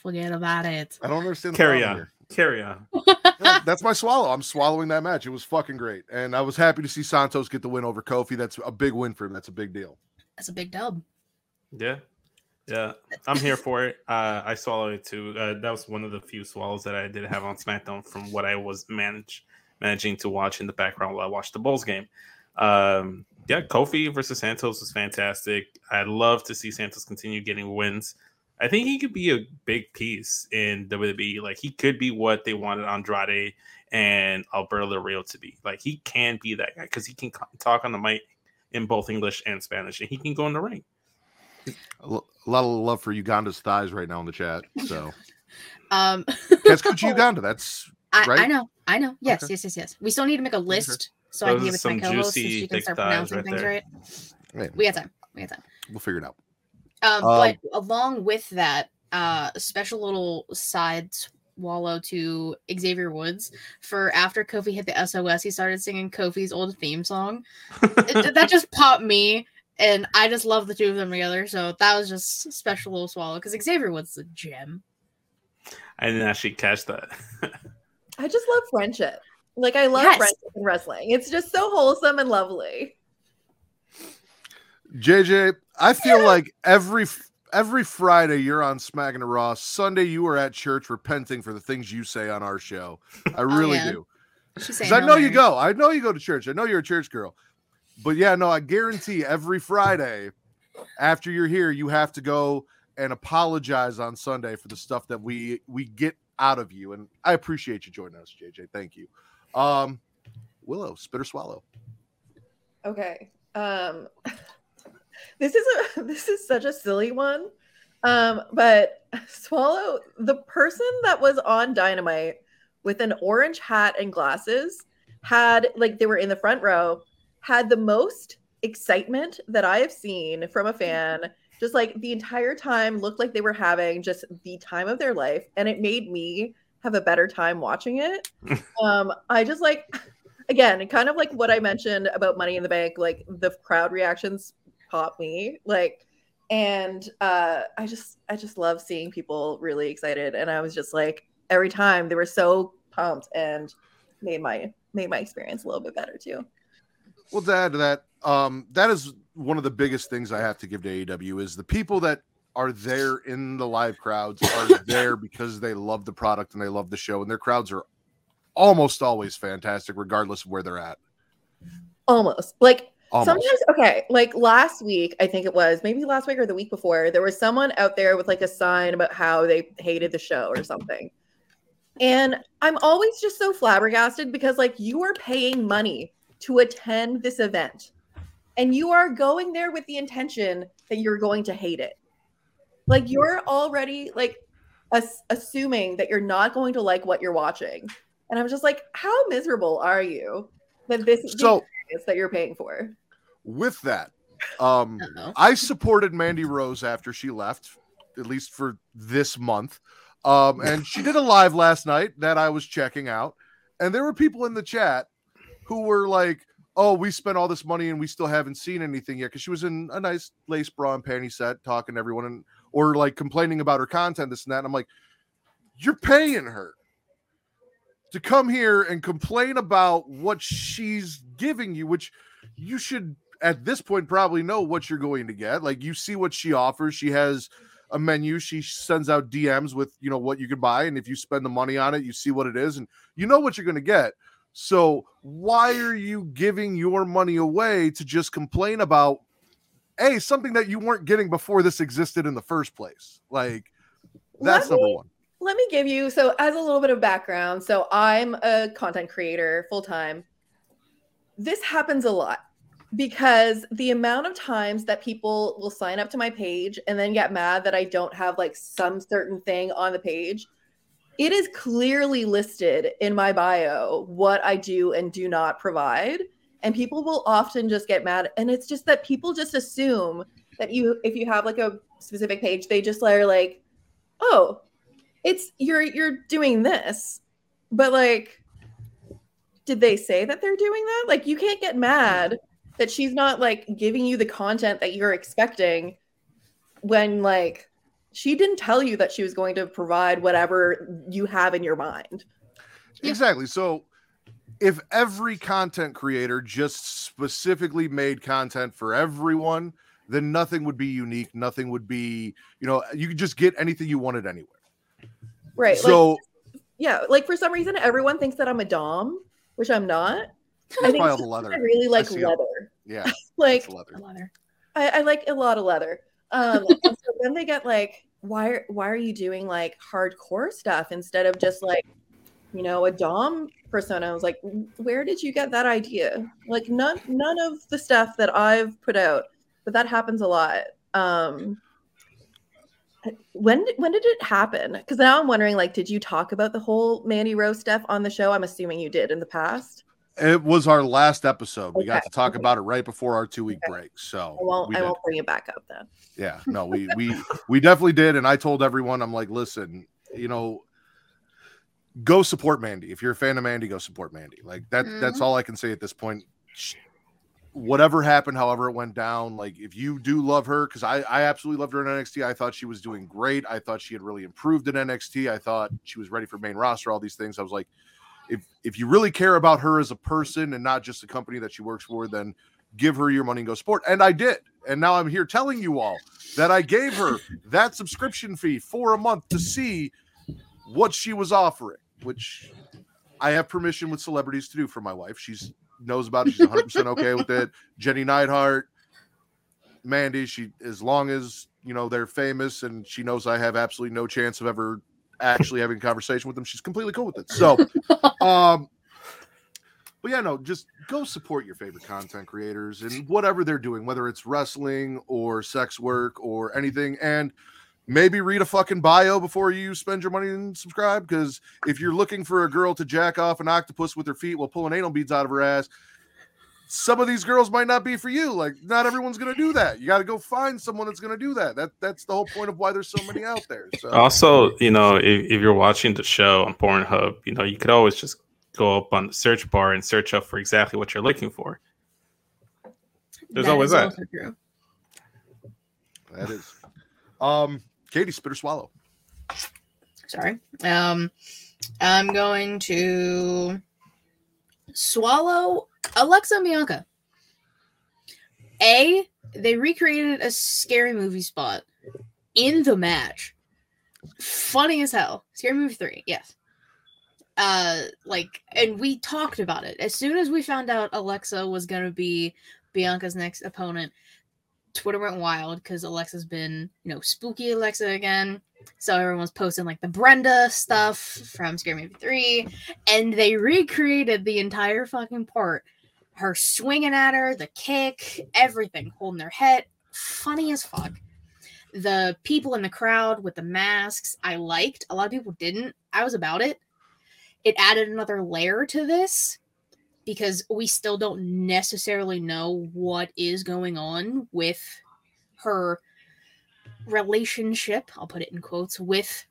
Forget about it. I don't understand. The Carry problem on. Carry on. Yeah, That's my swallow. I'm swallowing that match. It was fucking great, and I was happy to see Santos get the win over Kofi. That's a big win for him. That's a big deal. That's a big dub. Yeah. Yeah, I'm here for it. Uh, I swallowed it too. Uh, that was one of the few swallows that I did have on SmackDown from what I was manage managing to watch in the background while I watched the Bulls game. Um, yeah, Kofi versus Santos was fantastic. I'd love to see Santos continue getting wins. I think he could be a big piece in WWE. Like he could be what they wanted Andrade and Alberto Del Rio to be. Like he can be that guy because he can talk on the mic in both English and Spanish, and he can go in the ring. A lot of love for Uganda's thighs right now in the chat. So Um, that's Gucci Uganda. That's I, I know, I know. Yes, Okay. yes, yes, yes. We still need to make a list so I can give it to my co-host so juicy she can start pronouncing right things there. right. yeah, We got time. We got time. we'll figure it out. Um, Um, but along with that, uh, a special little side swallow to Xavier Woods for after Kofi hit the SOS, he started singing Kofi's old theme song. It- that just popped me, and I just love the two of them together. So that was just a special little swallow because Xavier Woods is a gem. I didn't actually catch that. I just love friendship. Like I love Yes. friendship in wrestling. It's just so wholesome and lovely. JJ, I feel like every every Friday you're on Smacking the Raw. Sunday you are at church repenting for the things you say on our show. I really yeah. do. She's 'Cause saying I Hail know you go. I know you go to church. I know you're a church girl. But yeah, no, I guarantee every Friday after you're here, you have to go and apologize on Sunday for the stuff that we we get out of you. And I appreciate you joining us, JJ. Thank you. Um Willow, spit or swallow. Okay. Um this is a this is such a silly one. Um, but swallow the person that was on dynamite with an orange hat and glasses had like they were in the front row, had the most excitement that I have seen from a fan. Just like the entire time looked like they were having just the time of their life. And it made me have a better time watching it. um, I just like again, kind of like what I mentioned about Money in the Bank, like the crowd reactions pop me, like, and uh, I just, I just love seeing people really excited, and I was just like, every time they were so pumped and made my made my experience a little bit better too. Well, to add to that, um, that is one of the biggest things I have to give to AEW is the people that are there in the live crowds are there because they love the product and they love the show, and their crowds are almost always fantastic, regardless of where they're at. Almost like Almost. Sometimes, okay, like last week, I think it was maybe last week or the week before, there was someone out there with like a sign about how they hated the show or something. And I'm always just so flabbergasted because, like, you are paying money to attend this event and you are going there with the intention that you're going to hate it. Like, you're already like as- assuming that you're not going to like what you're watching. And I'm just like, how miserable are you that this is So- that you're paying for? With that, um. I supported Mandy Rose after she left, at least for this month. Um, and she did a live last night that I was checking out, and there were people in the chat who were like, "Oh, we spent all this money and we still haven't seen anything yet," because she was in a nice lace bra and panty set, talking to everyone, and or like complaining about her content, this and that. And I'm like, "You're paying her." To come here and complain about what she's giving you, which you should at this point probably know what you're going to get. Like you see what she offers. She has a menu. She sends out DMs with you know what you can buy, and if you spend the money on it, you see what it is, and you know what you're going to get. So why are you giving your money away to just complain about a something that you weren't getting before this existed in the first place? Like that's Let number one. let me give you so as a little bit of background so i'm a content creator full time this happens a lot because the amount of times that people will sign up to my page and then get mad that i don't have like some certain thing on the page it is clearly listed in my bio what i do and do not provide. And people will often just get mad. And it's just that people just assume that you if you have like a specific page they just are like oh it's you're you're doing this. But like did they say that they're doing that? Like you can't get mad that she's not like giving you the content that you're expecting when like she didn't tell you that she was going to provide whatever you have in your mind Exactly. So if every content creator just specifically made content for everyone then nothing would be unique. Nothing would be, you know, you could just get anything you wanted anywhere. Right. So like, yeah, like for some reason, everyone thinks that I'm a dom, which I'm not. I think probably all the I really like see it. leather. Yeah, Like it's leather. Leather. I, I like a lot of leather. Um, so then they get like, why are why are you doing like hardcore stuff instead of just like, you know, a dom persona? I was like, where did you get that idea? Like none none of the stuff that I've put out, but that happens a lot. Um, when did, when did it happen? Because now I'm wondering, like, did you talk about the whole Mandy Rose stuff on the show? I'm assuming you did in the past. It was our last episode. We got to talk about it right before our two week Okay. break. So I won't we I won't bring it back up then. Yeah, no, we we we definitely did, and I told everyone, I'm like, listen, you know, go support Mandy. If you're a fan of Mandy, go support Mandy. Like that. That's Mhm. all I can say at this point. Whatever happened, however it went down, like if you do love her, because I I absolutely loved her in NXT. I thought she was doing great. I thought she had really improved in NXT. I thought she was ready for main roster. All these things. I was like, if if you really care about her as a person and not just the company that she works for, then give her your money and go support. And I did. And now I'm here telling you all that I gave her that subscription fee for a month to see what she was offering, which I have permission with celebrities to do for my wife. She's knows about it. She's 100% okay with it. Jenny Neidhart, Mandy, she as long as, you know, they're famous and she knows I have absolutely no chance of ever actually having a conversation with them, she's completely cool with it. So, um but yeah, no, just go support your favorite content creators and whatever they're doing, whether it's wrestling or sex work or anything. And maybe read a fucking bio before you spend your money and subscribe. Because if you're looking for a girl to jack off an octopus with her feet while pulling anal beads out of her ass, some of these girls might not be for you. Like, not everyone's gonna do that. You got to go find someone that's gonna do that. That that's the whole point of why there's so many out there. So Also, you know, if, if you're watching the show on Pornhub, you know, you could always just go up on the search bar and search up for exactly what you're looking for. There's That always that. that is. Um, Katie, spit or swallow. Sorry. Um, I'm going to swallow Alexa Bianca. A, they recreated a scary movie spot in the match. Funny as hell. Scary movie three, yes. Uh, like, and we talked about it as soon as we found out Alexa was gonna be Bianca's next opponent. Twitter went wild because Alexa's been, you know, spooky Alexa again. So everyone's posting like the Brenda stuff from Scary Movie 3. And they recreated the entire fucking part. Her swinging at her, the kick, everything, holding their head. Funny as fuck. The people in the crowd with the masks, I liked. A lot of people didn't. I was about it. It added another layer to this because we still don't necessarily know what is going on with her relationship, I'll put it in quotes, with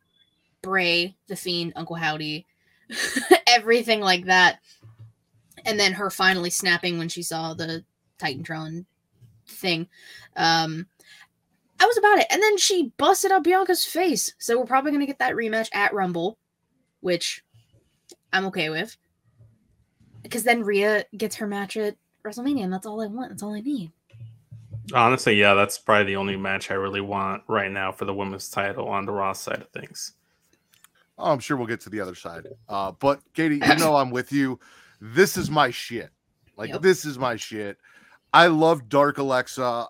Bray, the Fiend, Uncle Howdy, everything like that. And then her finally snapping when she saw the Titantron thing. Um, I was about it. And then she busted up Bianca's face. So we're probably going to get that rematch at Rumble, which I'm okay with. Because then Rhea gets her match at WrestleMania, and that's all I want. That's all I need. Honestly, yeah, that's probably the only match I really want right now for the women's title on the Raw side of things. Oh, I'm sure we'll get to the other side. Uh, but Katie, you know I'm with you. This is my shit. Like Yep. this is my shit. I love Dark Alexa.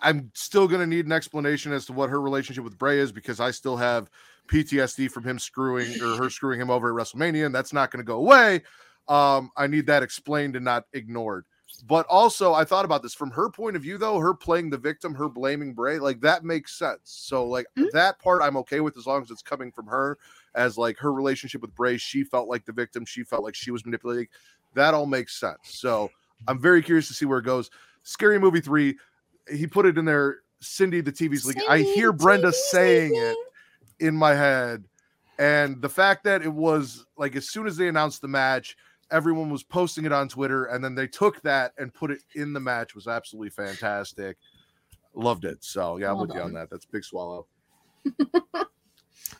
I'm still gonna need an explanation as to what her relationship with Bray is because I still have PTSD from him screwing or her screwing him over at WrestleMania, and that's not gonna go away. Um, I need that explained and not ignored. But also, I thought about this from her point of view, though, her playing the victim, her blaming Bray, like that makes sense. So, like Mhm. that part, I'm okay with as long as it's coming from her as like her relationship with Bray. She felt like the victim. She felt like she was manipulating. That all makes sense. So I'm very curious to see where it goes. Scary Movie three. He put it in there. Cindy, the TV's league. I hear Brenda TV's saying leaking. it in my head, and the fact that it was like as soon as they announced the match, everyone was posting it on Twitter, and then they took that and put it in the match was absolutely fantastic. Loved it. So yeah, I'm Well with you on that. That's big swallow.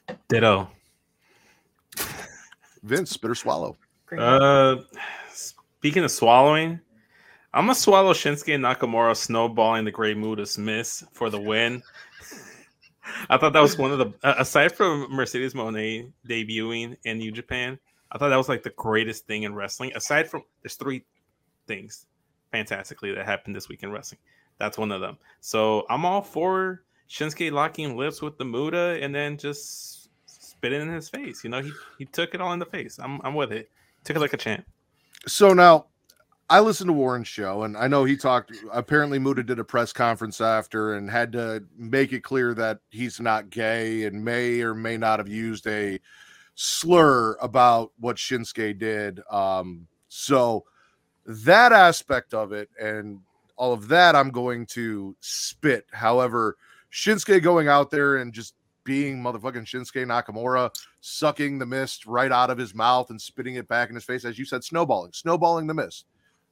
Ditto. Vince, bitter swallow. Uh, speaking of swallowing, I'm gonna swallow Shinsuke Nakamura snowballing the Great Muta's mist for the win. I thought that was one of the uh, aside from Mercedes Moné debuting in New Japan. I thought that was like the greatest thing in wrestling. Aside from there's three things fantastically that happened this week in wrestling. That's one of them. So I'm all for Shinsuke locking lips with the Muta and then just spitting in his face. You know, he he took it all in the face. I'm I'm with it. Took it like a champ. So now I listened to Warren's show, and I know he talked. Apparently, Muta did a press conference after and had to make it clear that he's not gay and may or may not have used a slur about what Shinsuke did. Um, so that aspect of it and all of that, I'm going to spit. However, Shinsuke going out there and just being motherfucking Shinsuke Nakamura, sucking the mist right out of his mouth and spitting it back in his face, as you said, snowballing, snowballing the mist.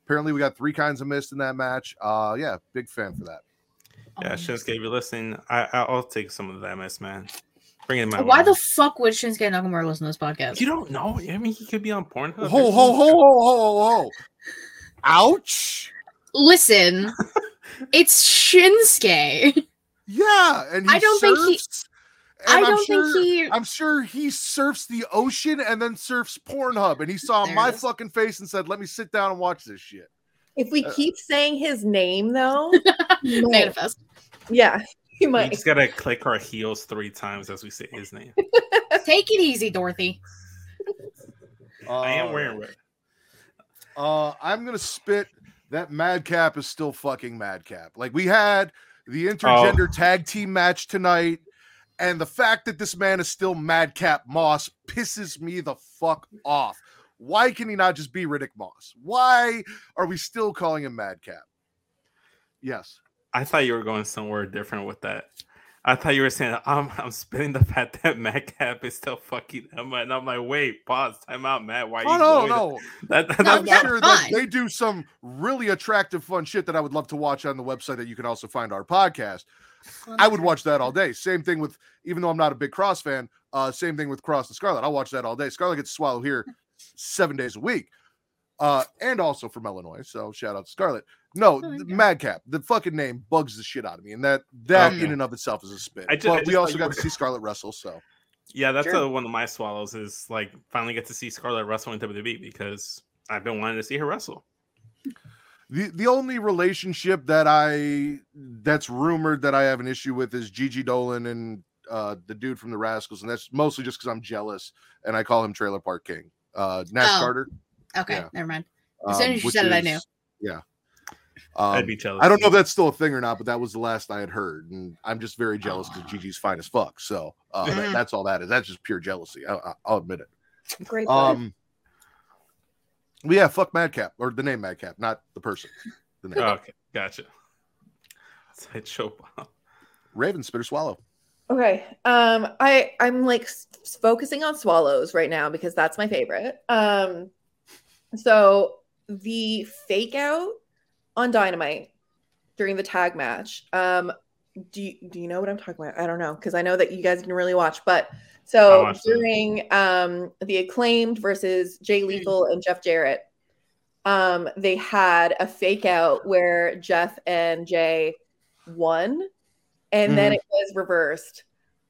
Apparently, we got three kinds of mist in that match. Uh, yeah, big fan for that. Yeah, Um, Shinsuke, if you're listening, I I'll take some of that mess, man. Bring it in my Why way. the fuck would Shinsuke Nakamura listen to this podcast? You don't know. I mean, he could be on Pornhub. Ho, ho, ho, ho, ho, ho, ho. Ouch. Listen, it's Shinsuke. Yeah, and he I don't think he- surfs, I and I'm don't sure- think he. I'm sure he surfs the ocean and then surfs Pornhub, and he saw There my is. fucking face and said, "Let me sit down and watch this shit." If we Uh, keep saying his name, though, Manifest. yeah, he We might. just gotta click our heels three times as we say his name. Take it easy, Dorothy. I am wearing red. Uh, I'm gonna spit that Madcap is still fucking Madcap. Like we had the intergender tag team match tonight, and the fact that this man is still Madcap Moss pisses me the fuck off. Why can he not just be Riddick Moss? Why are we still calling him Madcap? Yes. I thought you were going somewhere different with that. I thought you were saying I'm I'm spitting the fact that Madcap is still fucking Emma, and I'm like, wait, pause, time out, Matt. Why? Are Oh no, going no. That, that, No, I'm that's that's sure that they do some really attractive, fun shit that I would love to watch on the website that you can also find our podcast. I would watch that all day. Same thing with, even though I'm not a big Kross fan, uh, same thing with Kross and Scarlett. I'll watch that all day. Scarlett gets to swallow here seven days a week. Uh, and also from Illinois. So shout out to Scarlett. No, Oh, the. Madcap, the fucking name bugs the shit out of me. And that that Okay. in and of itself is a spit. I ju- I but we also got to see Scarlett wrestle. So yeah, that's Sure. uh, one of my swallows. Is like finally get to see Scarlett wrestle in WWE because I've been wanting to see her wrestle. The the only relationship that I that's rumored that I have an issue with is Gigi Dolan and uh the dude from the Rascalz, and that's mostly just because I'm jealous and I call him Trailer Park King. Uh Nash Oh. Carter. Okay, Yeah. never mind. As soon um, as you which said it, I knew. Yeah. I'd Um, be jealous. I don't know if that's still a thing or not, but that was the last I had heard, and I'm just very jealous because Aw. Gigi's fine as fuck. So uh, that- Mhm. that's all that is. That's just pure jealousy. I, I, I'll admit it. Great. Um, but yeah, fuck Madcap or the name Madcap, not the person. The name. Oh, okay, gotcha. Sideshow Bob. Raven, spit or swallow. Okay. Um, I I'm like s- focusing on swallows right now because that's my favorite. Um, so the fake out on Dynamite during the tag match. Um, do you, do you know what I'm talking about? I don't know because I know that you guys didn't really watch, but I so during um the acclaimed versus Jay Lethal and Jeff Jarrett, um, they had a fake out where Jeff and Jay won, and then it was reversed.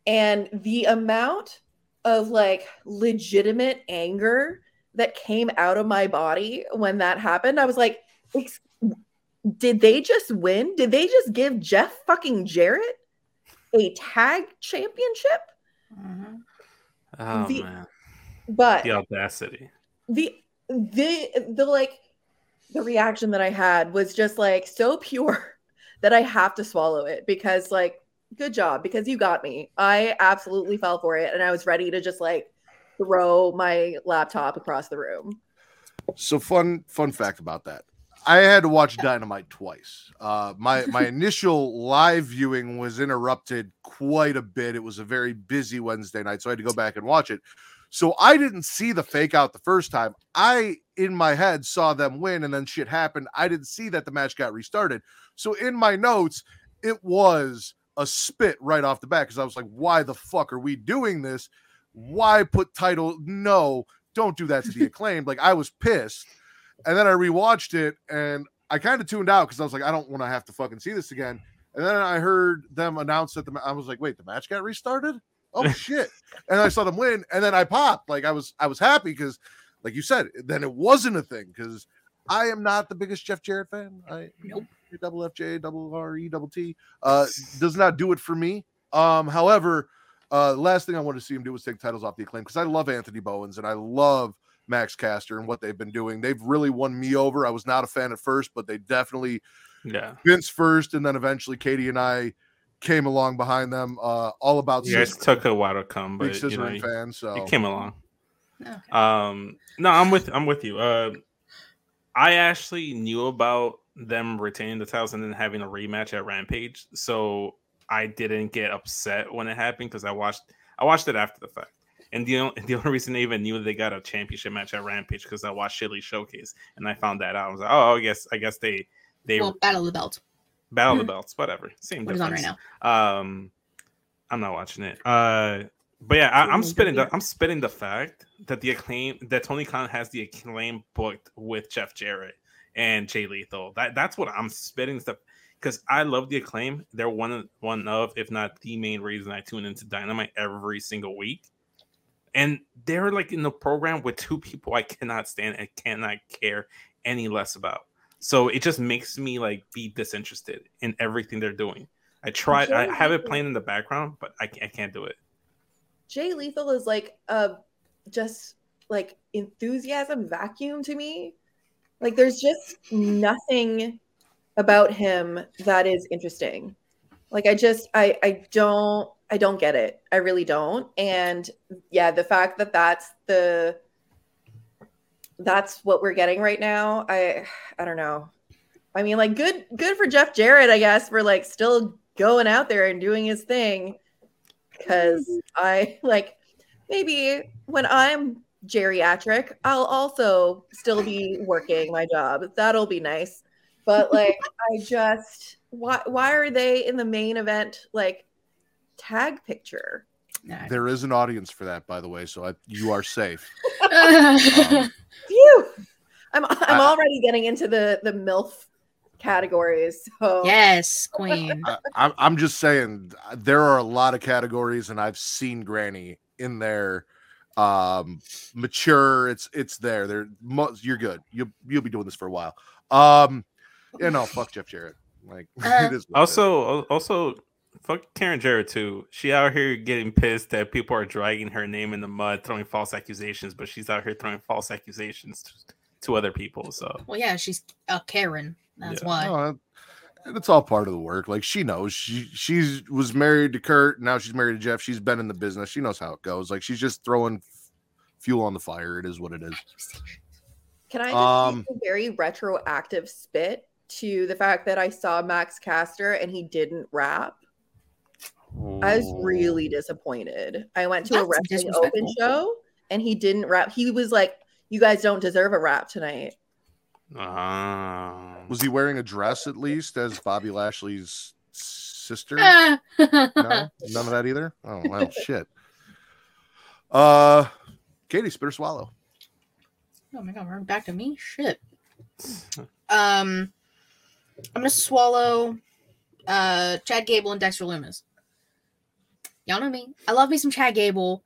And the amount of like legitimate anger that came out of my body when that happened, I was like, "Ex- did they just win? Did they just give Jeff fucking Jarrett a tag championship? Mhm. Oh The- man, But the audacity. the the the like the reaction that I had was just like so pure that I have to swallow it because like good job because you got me. I absolutely fell for it and I was ready to just like throw my laptop across the room. So fun fun fact about that. I had to watch Dynamite twice. Uh, my my initial live viewing was interrupted quite a bit. It was a very busy Wednesday night, so I had to go back and watch it. So I didn't see the fake out the first time. I in my head saw them win, and then shit happened. I didn't see that the match got restarted. So in my notes, it was a spit right off the bat because I was like, "Why the fuck are we doing this? Why put title? No, don't do that to the acclaimed." Like I was pissed and then I rewatched it, and I kind of tuned out because I was like, I don't want to have to fucking see this again. And then I heard them announce that the ma- I was like, wait, the match got restarted. Oh shit! and I saw them win, and then I popped. Like I was, I was happy because, like you said, then it wasn't a thing because I am not the biggest Jeff Jarrett fan. I Nope. double FJ, double R E, double T. Uh, does not do it for me. Um, however, uh, last thing I want to see him do was take titles off the acclaim because I love Anthony Bowens and I love Max Caster and what they've been doing. They've really won me over. I was not a fan at first, but they definitely Yeah. Vince first, and then eventually Katie and I came along behind them. Uh, all about You guys took a while to come, big but you know, you, fan. So you came along. Okay. Um, no, I'm with I'm with you. Uh, I actually knew about them retaining the titles and then having a rematch at Rampage, so I didn't get upset when it happened because I watched I watched it after the fact. And the only, the only reason I even knew they got a championship match at Rampage because I watched Shilly Showcase and I found that out. I was like, oh, I guess I guess they they well, Battle the belts, battle of the belts, whatever, same What difference. right now? Um, I'm not watching it. Uh, but yeah, I, I'm spitting the I'm spitting the fact that the acclaim that Tony Khan has the acclaim booked with Jeff Jarrett and Jay Lethal. That that's what I'm spitting stuff because I love the acclaim. They're one of one of, if not the main reason I tune into Dynamite every single week. And they're like in the program with two people I cannot stand and cannot care any less about. So it just makes me like be disinterested in everything they're doing. I tried, I Jay have it playing in the background, but I, I can't do it. Jay Lethal is like a just like enthusiasm vacuum to me. Like there's just nothing about him that is interesting. Like I just I I don't I don't get it. I really don't. And yeah, the fact that that's the that's what we're getting right now. I I don't know. I mean, like good good for Jeff Jarrett, I guess, for like still going out there and doing his thing. Cause I like maybe when I'm geriatric, I'll also still be working my job. That'll be nice. But like I just why why are they in the main event like tag picture? Nah. there is an audience for that, by the way. So I, you are safe. Phew. I'm I'm I- already getting into the the MILF categories. So yes, Queen. I, I'm, I'm just saying there are a lot of categories, and I've seen Granny in there. Um, mature. It's it's there. There, you're good. You you'll be doing this for a while. Um, yeah, no, fuck Jeff Jarrett. Like Uh, it is. what it is. Also, al- also, fuck Karen Jarrett too. She out here getting pissed that people are dragging her name in the mud, throwing false accusations, but she's out here throwing false accusations to, to other people. So Well, yeah, she's a Karen. That's Yeah. why. No, and it's all part of the work. Like she knows she she was married to Kurt. Now she's married to Jeff. She's been in the business. She knows how it goes. Like she's just throwing f- fuel on the fire. It is what it is. Can I just Um, a very retroactive spit to the fact that I saw Max Caster and he didn't rap? I was really disappointed. I went to a That's wrestling open show and he didn't rap. He was like, "You guys don't deserve a rap tonight." Ah. Was he wearing a dress at least as Bobby Lashley's sister? No, none of that either. Oh well, shit. Uh, Katie, spit or swallow. Oh my god, we're back to me. Shit. Um, I'm gonna swallow uh Chad Gable and Dexter Lumis. Y'all know me. I love me some Chad Gable.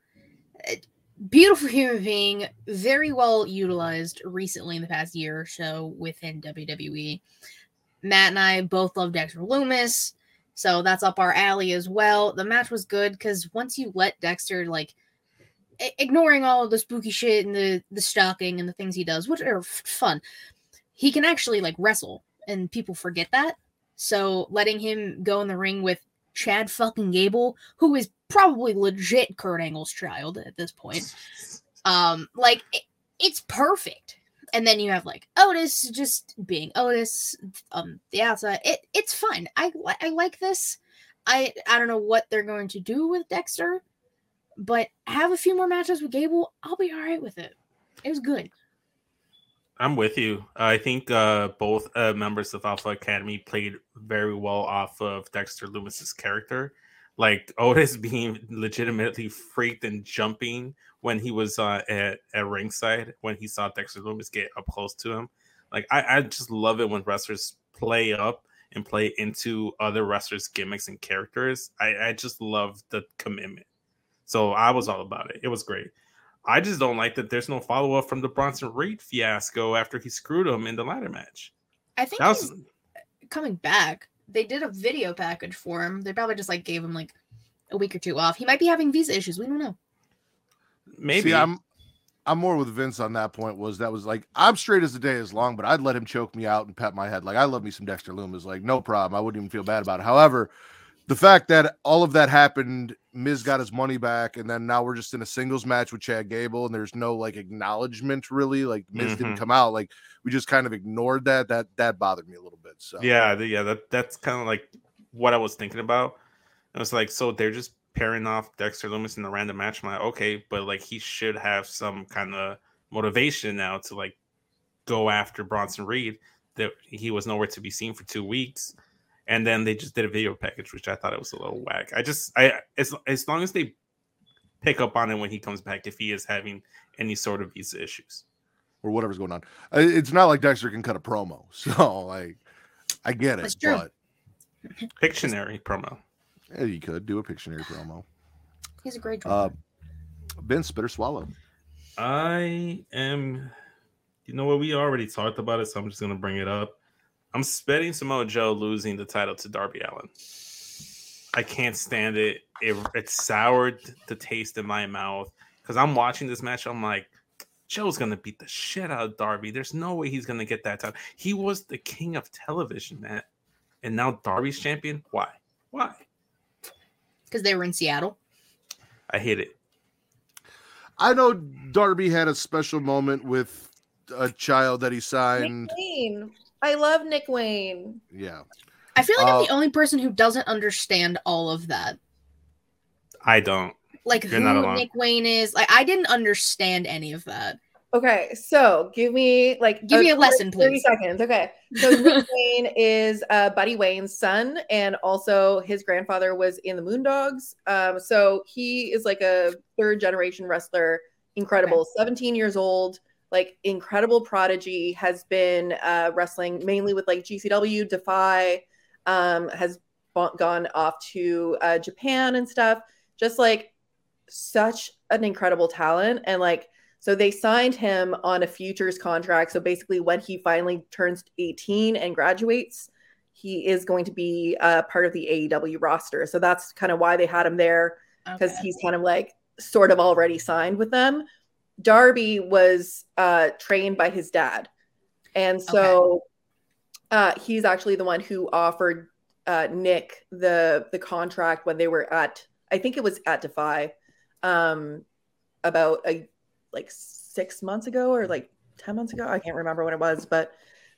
Uh, Beautiful human being, very well utilized recently in the past year or so within WWE. Matt and I both love Dexter Lumis, so that's up our alley as well. The match was good because once you let Dexter like ignoring all the spooky shit and the the stalking and the things he does, which are f- fun, he can actually like wrestle, and people forget that. So letting him go in the ring with Chad fucking Gable, who is probably legit Kurt Angle's child at this point, um, like it, it's perfect. And then you have like Otis just being Otis, um, the outside. It it's fun. I I like this. I I don't know what they're going to do with Dexter, but have a few more matches with Gable. I'll be all right with it. It was good. I'm with you. I think uh, both uh, members of Alpha Academy played very well off of Dexter Lumis's character. Like Otis being legitimately freaked and jumping when he was uh, at, at ringside when he saw Dexter Lumis get up close to him. Like I, I just love it when wrestlers play up and play into other wrestlers' gimmicks and characters. I, I just love the commitment. So I was all about it. It was great. I just don't like that there's no follow up from the Bronson Reed fiasco after he screwed him in the ladder match. I think That he's was coming back. They did a video package for him. They probably just like gave him like a week or two off. He might be having visa issues. We don't know. maybe See, I'm I'm more with Vince on that point. Was that was like I'm straight as the day is long, but I'd let him choke me out and pat my head. Like I love me some Dexter Lumis. Like no problem. I wouldn't even feel bad about it. However, the fact that all of that happened, Miz got his money back, and then now we're just in a singles match with Chad Gable, and there's no like acknowledgement really. Like Miz didn't Mhm. come out. Like we just kind of ignored that. That that bothered me a little bit. So Yeah, the- yeah, that that's kind of like what I was thinking about. I was like, so they're just pairing off Dexter Lumis in a random match. I'm like, okay, but like he should have some kind of motivation now to like go after Bronson Reed. That he was nowhere to be seen for two weeks, and then they just did a video package, which I thought it was a little whack. I just, I as as long as they pick up on it when he comes back, if he is having any sort of visa issues. or whatever's going on. Uh, It's not like Dexter can cut a promo. So like I get it, That's true. but Pictionary promo. yeah, you could do a Pictionary promo. He's a great Uh. Ben Spitter Swallow. I am. You know what? We already talked about it, so I'm just gonna bring it up. I'm spitting Samoa Joe losing the title to Darby Allin. I can't stand it. It it soured the taste in my mouth because I'm watching this match. I'm like, Joe's gonna beat the shit out of Darby. There's no way he's gonna get that title. He was the king of television, man, and now Darby's champion. Why? Why? Because they were in Seattle. I hate it. I know Darby had a special moment with a child that he signed. Nick Wayne. I love Nick Wayne. Yeah. I feel like I'm Uh, the only person who doesn't understand all of that. I don't. Like You're not who alone. Nick Wayne is. Like I didn't understand any of that. Okay, so give me like Give me a lesson, Thirty please. seconds. Okay, so Nick Wayne is uh, Buddy Wayne's son, and also his grandfather was in the Moondogs. Um, so he is like a third generation wrestler. Incredible, seventeen years old, like incredible prodigy. Has been uh, wrestling mainly with like GCW, Defy. Um, has bo- gone off to uh, Japan and stuff. Just like such an incredible talent, and like so they signed him on a futures contract. So basically, when he finally turns 18 and graduates, he is going to be uh, part of the AEW roster. So that's kind of why they had him there because Okay. he's kind of like sort of already signed with them. Darby was uh, trained by his dad. And so uh, he's actually the one who offered uh, Nick the the contract when they were at I think it was at Defy um, about a like six months ago or like 10 months ago. I can't remember when it was, but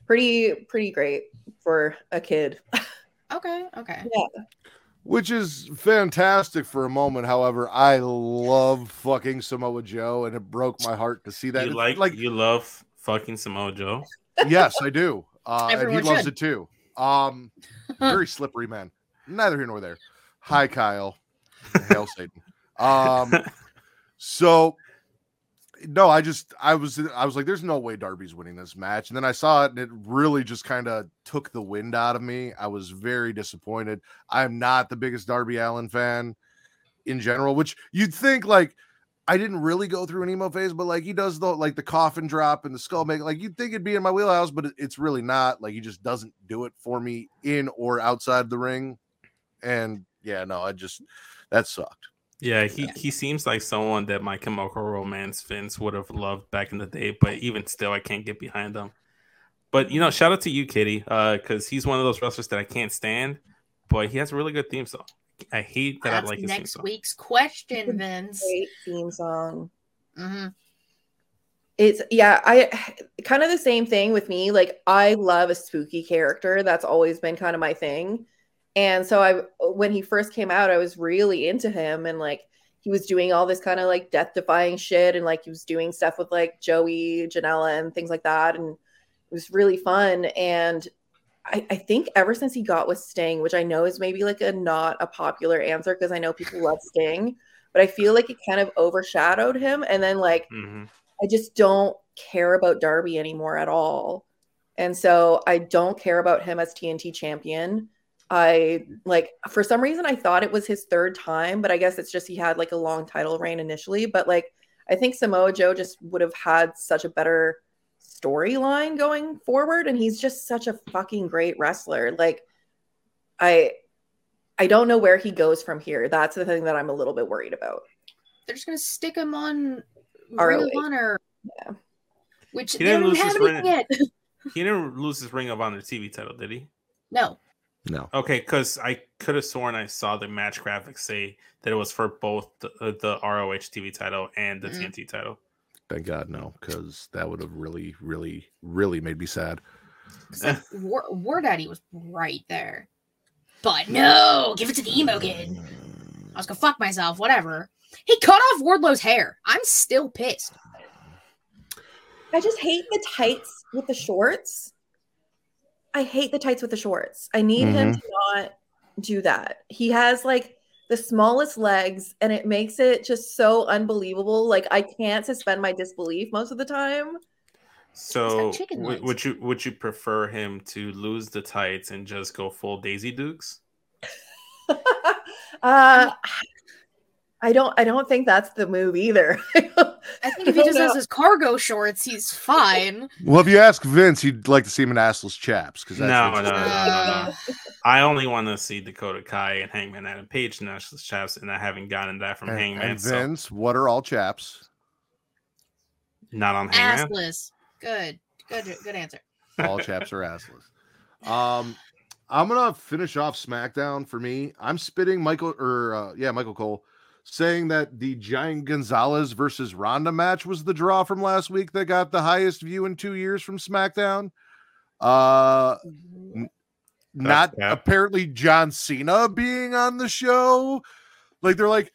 pretty pretty great for a kid. Okay. Okay. Which is fantastic for a moment. However, I love fucking Samoa Joe, and it broke my heart to see that. you like, like you love fucking Samoa Joe. yes, I do. Uh, and he Everyone loves it too. Um, very slippery man. Neither here nor there. Hi, Kyle. Hail Satan. Um, so no, I just I was I was like, there's no way Darby's winning this match, and then I saw it, and it really just kind of took the wind out of me. I was very disappointed. I'm not the biggest Darby Allin fan in general, which you'd think like. I didn't really go through an emo phase, but like he does the like the coffin drop and the skull make like you'd think it'd be in my wheelhouse, but it's really not. Like he just doesn't do it for me in or outside the ring. And yeah, no, I just that sucked. Yeah, he, he seems like someone that my Chemical Romance fans would have loved back in the day, but even still, I can't get behind him. But you know, shout out to you, Kitty, Uh, because he's one of those wrestlers that I can't stand, but he has a really good theme song. I hate that That's I like his theme next song. week's question, Vince. Great theme song. hmm It's yeah, I kind of the same thing with me. Like I love a spooky character. That's always been kind of my thing. And so I when he first came out, I was really into him and like he was doing all this kind of like death defying shit and like he was doing stuff with like Joey, Janela and things like that and it was really fun and I, I think ever since he got with Sting, which I know is maybe like a not a popular answer because I know people love Sting, but I feel like it kind of overshadowed him. And then like Mhm. I just don't care about Darby anymore at all. And so I don't care about him as TNT champion. I like for some reason I thought it was his third time, but I guess it's just he had like a long title reign initially. But like I think Samoa Joe just would have had such a better storyline going forward, and he's just such a fucking great wrestler. Like I I don't know where he goes from here. That's the thing that I'm a little bit worried about. They're just gonna stick him on ROH. Ring of Honor. Yeah. Which He didn't don't lose have his ring. yet. He didn't lose his Ring of Honor TV title, did he? no. No. Okay, because I could have sworn I saw the match graphics say that it was for both the, uh, the ROH TV title and the Mm. TNT title. Thank God, no, because that would have really, really, really made me sad. It's like War, War Daddy was right there. But no, give it to the emo kid. I was gonna fuck myself, whatever. He cut off Wardlow's hair. I'm still pissed. I just hate the tights with the shorts. I hate the tights with the shorts. I need him to not do that. He has like the smallest legs and it makes it just so unbelievable. Like I can't suspend my disbelief most of the time. So chicken would, would you would you prefer him to lose the tights and just go full Daisy Dukes? uh I don't I don't think that's the move either. I think if he just has his cargo shorts, he's fine. Well, if you ask Vince, he'd like to see him in assless chaps because No, that's no, what- no, no, no. I only want to see Dakota Kai and Hangman Adam Page in National Chaps, and I haven't gotten that from And, Hangman. and so Vince, what are all chaps? not on Hangman. Assless. Good. Good good answer. All chaps are assless. Um, I'm gonna finish off SmackDown for me. I'm spitting Michael or uh, yeah, Michael Cole saying that the Giant Gonzalez versus Ronda match was the draw from last week that got the highest view in two years from SmackDown. Uh, not cap. apparently John Cena being on the show. Like they're like,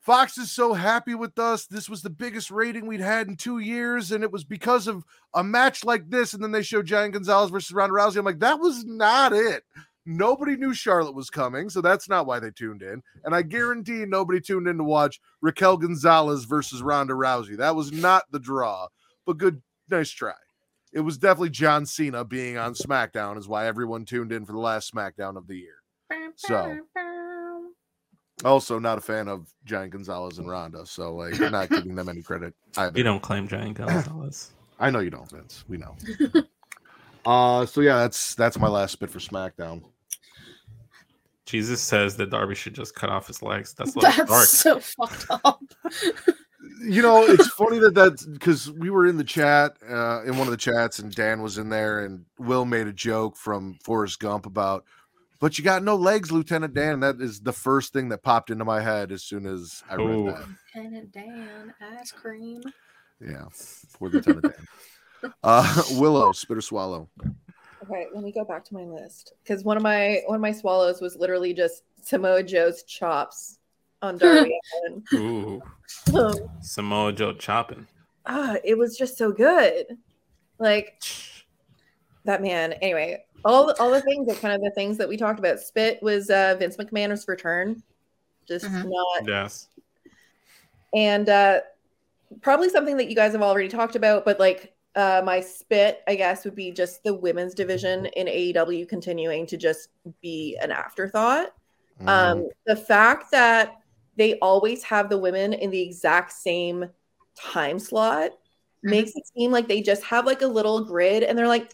Fox is so happy with us. This was the biggest rating we'd had in two years, and it was because of a match like this. And then they show Giant Gonzalez versus Ronda Rousey. I'm like, that was not it. Nobody knew Charlotte was coming, so that's not why they tuned in. And I guarantee nobody tuned in to watch Raquel Gonzalez versus Ronda Rousey. That was not the draw, but good, nice try. It was definitely John Cena being on SmackDown, is why everyone tuned in for the last SmackDown of the year. So. Also, not a fan of Giant Gonzalez and Ronda, so like, I'm not giving them any credit either. You don't claim Giant Gonzalez. I know you don't, Vince. We know. uh, so yeah, that's that's my last bit for SmackDown. Jesus says that Darby should just cut off his legs. That's a little That's dark. so fucked up. You know, it's funny that that because we were in the chat, uh, in one of the chats, and Dan was in there, and Will made a joke from Forrest Gump about, but you got no legs, Lieutenant Dan. That is the first thing that popped into my head as soon as I read Ooh. that. Lieutenant Dan, ice cream. Yeah, poor Lieutenant Dan. Uh, Willow, spit or swallow. Okay, let me go back to my list because one of my one of my swallows was literally just Samoa Joe's chops on Darby Allin. Ooh, Um, Samoa Joe chopping. ah, it was just so good. Like that man. Anyway, all all the things are kind of the things that we talked about. Spit was uh, Vince McMahon's return, just Mhm. not Yes. and uh probably something that you guys have already talked about but like uh my spit i guess would be just the women's division in aew continuing to just be an afterthought. Mm-hmm. um the fact that they always have the women in the exact same time slot makes it seem like they just have like a little grid and they're like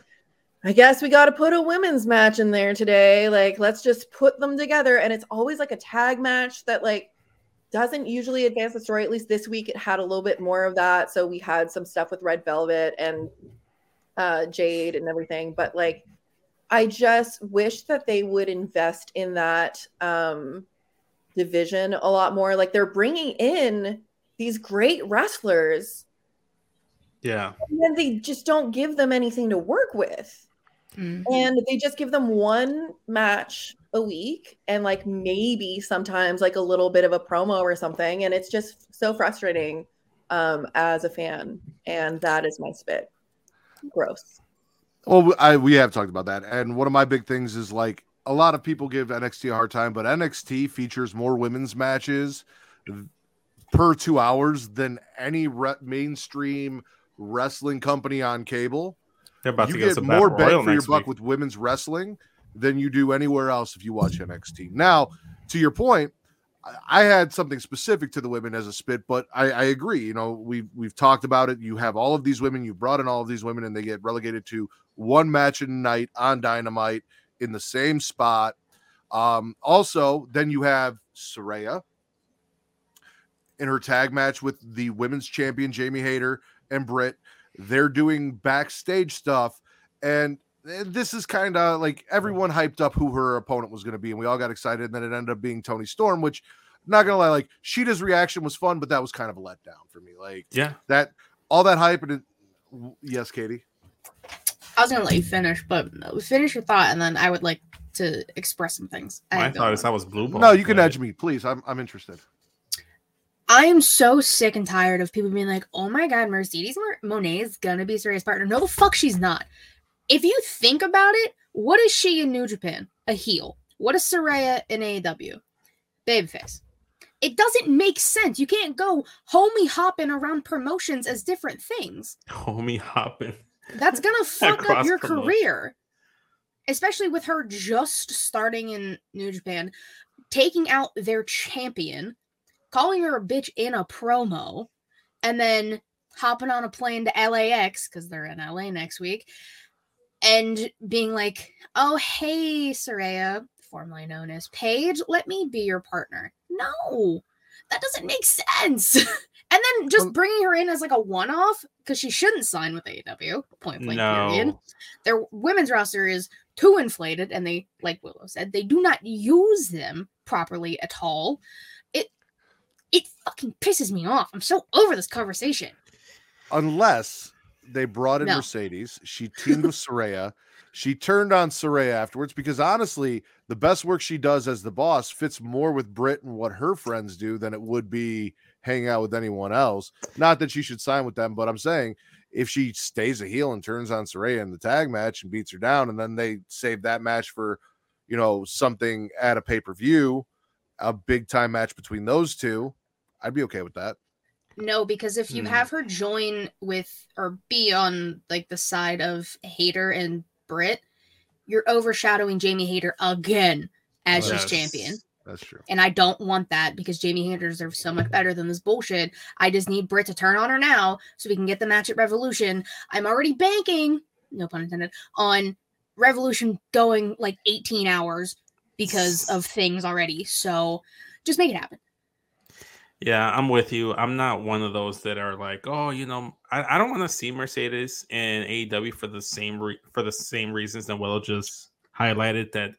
i guess we got to put a women's match in there today. Like let's just put them together. And it's always like a tag match that like doesn't usually advance the story. At least this week it had a little bit more of that. So we had some stuff with Red Velvet and uh, Jade and everything. But like, I just wish that they would invest in that um, division a lot more. Like they're bringing in these great wrestlers, Yeah. and then they just don't give them anything to work with Mm. and they just give them one match a week and like maybe sometimes like a little bit of a promo or something. And it's just so frustrating um as a fan. And that is my spit. Gross. Well, I we have talked about that, and one of my big things is like a lot of people give NXT a hard time, but NXT features more women's matches per two hours than any re- mainstream wrestling company on cable. They're about you to get, get some more bang for your buck week. with women's wrestling than you do anywhere else if you watch NXT. Now, to your point, I- I had something specific to the women as a spit, but I, I agree. You know, we've we've talked about it. You have all of these women, you brought in all of these women, and they get relegated to one match a night on Dynamite in the same spot. Um, also, then you have Saraya in her tag match with the women's champion Jamie Hayter and Britt. They're doing backstage stuff, and eh, this is kind of like everyone hyped up who her opponent was going to be, and we all got excited. And then it ended up being Toni Storm, which, not gonna lie, like Shida's reaction was fun, but that was kind of a letdown for me. Like Yeah, that, all that hype, and it, yes, Katie. I was gonna let you finish, but finish your thought, and then I would like to express some things. I my thought is going that was blue ball. No, you can edge me, please. I'm I'm interested. I am so sick and tired of people being like, "Oh my god, Mercedes Moné is gonna be Saraya's partner." No, the fuck, she's not. If you think about it, what is she in New Japan? A heel. What is Soraya in AEW? Babyface. It doesn't make sense. You can't go homie hopping around promotions as different things. Homie hopping. That's gonna fuck up your promotion. career. Especially with her just starting in New Japan, taking out their champion, calling her a bitch in a promo, and then hopping on a plane to LAX because they're in LA next week, and being like, "Oh hey, Saraya, formerly known as Paige, let me be your partner." No, that doesn't make sense. and then just Um, bringing her in as like a one-off because she shouldn't sign with AEW. Point blank. Period their women's roster is too inflated and they like willow said they do not use them properly at all it fucking pisses me off i'm so over this conversation unless they brought in No. Mercedes. She teamed with Saraya. She turned on Saraya afterwards because honestly, the best work she does as the boss fits more with Britt and what her friends do than it would be hanging out with anyone else. Not that she should sign with them, but I'm saying if she stays a heel and turns on Saraya in the tag match and beats her down, and then they save that match for, you know, something at a pay per view, a big time match between those two, I'd be okay with that. no because if you Hmm. have her join with or be on like the side of Hayter and britt you're overshadowing jamie Hayter again as she's Yes. champion That's true. and I don't want that because Jamie Hayter deserves so much better than this bullshit. I just need Britt to turn on her now so we can get the match at Revolution. I'm already banking, no pun intended, on Revolution going like 18 hours because of things already. So just make it happen. Yeah, I'm with you. I'm not one of those that are like, oh, you know, I, I don't want to see Mercedes and AEW for the same re- for the same reasons that Willow just highlighted that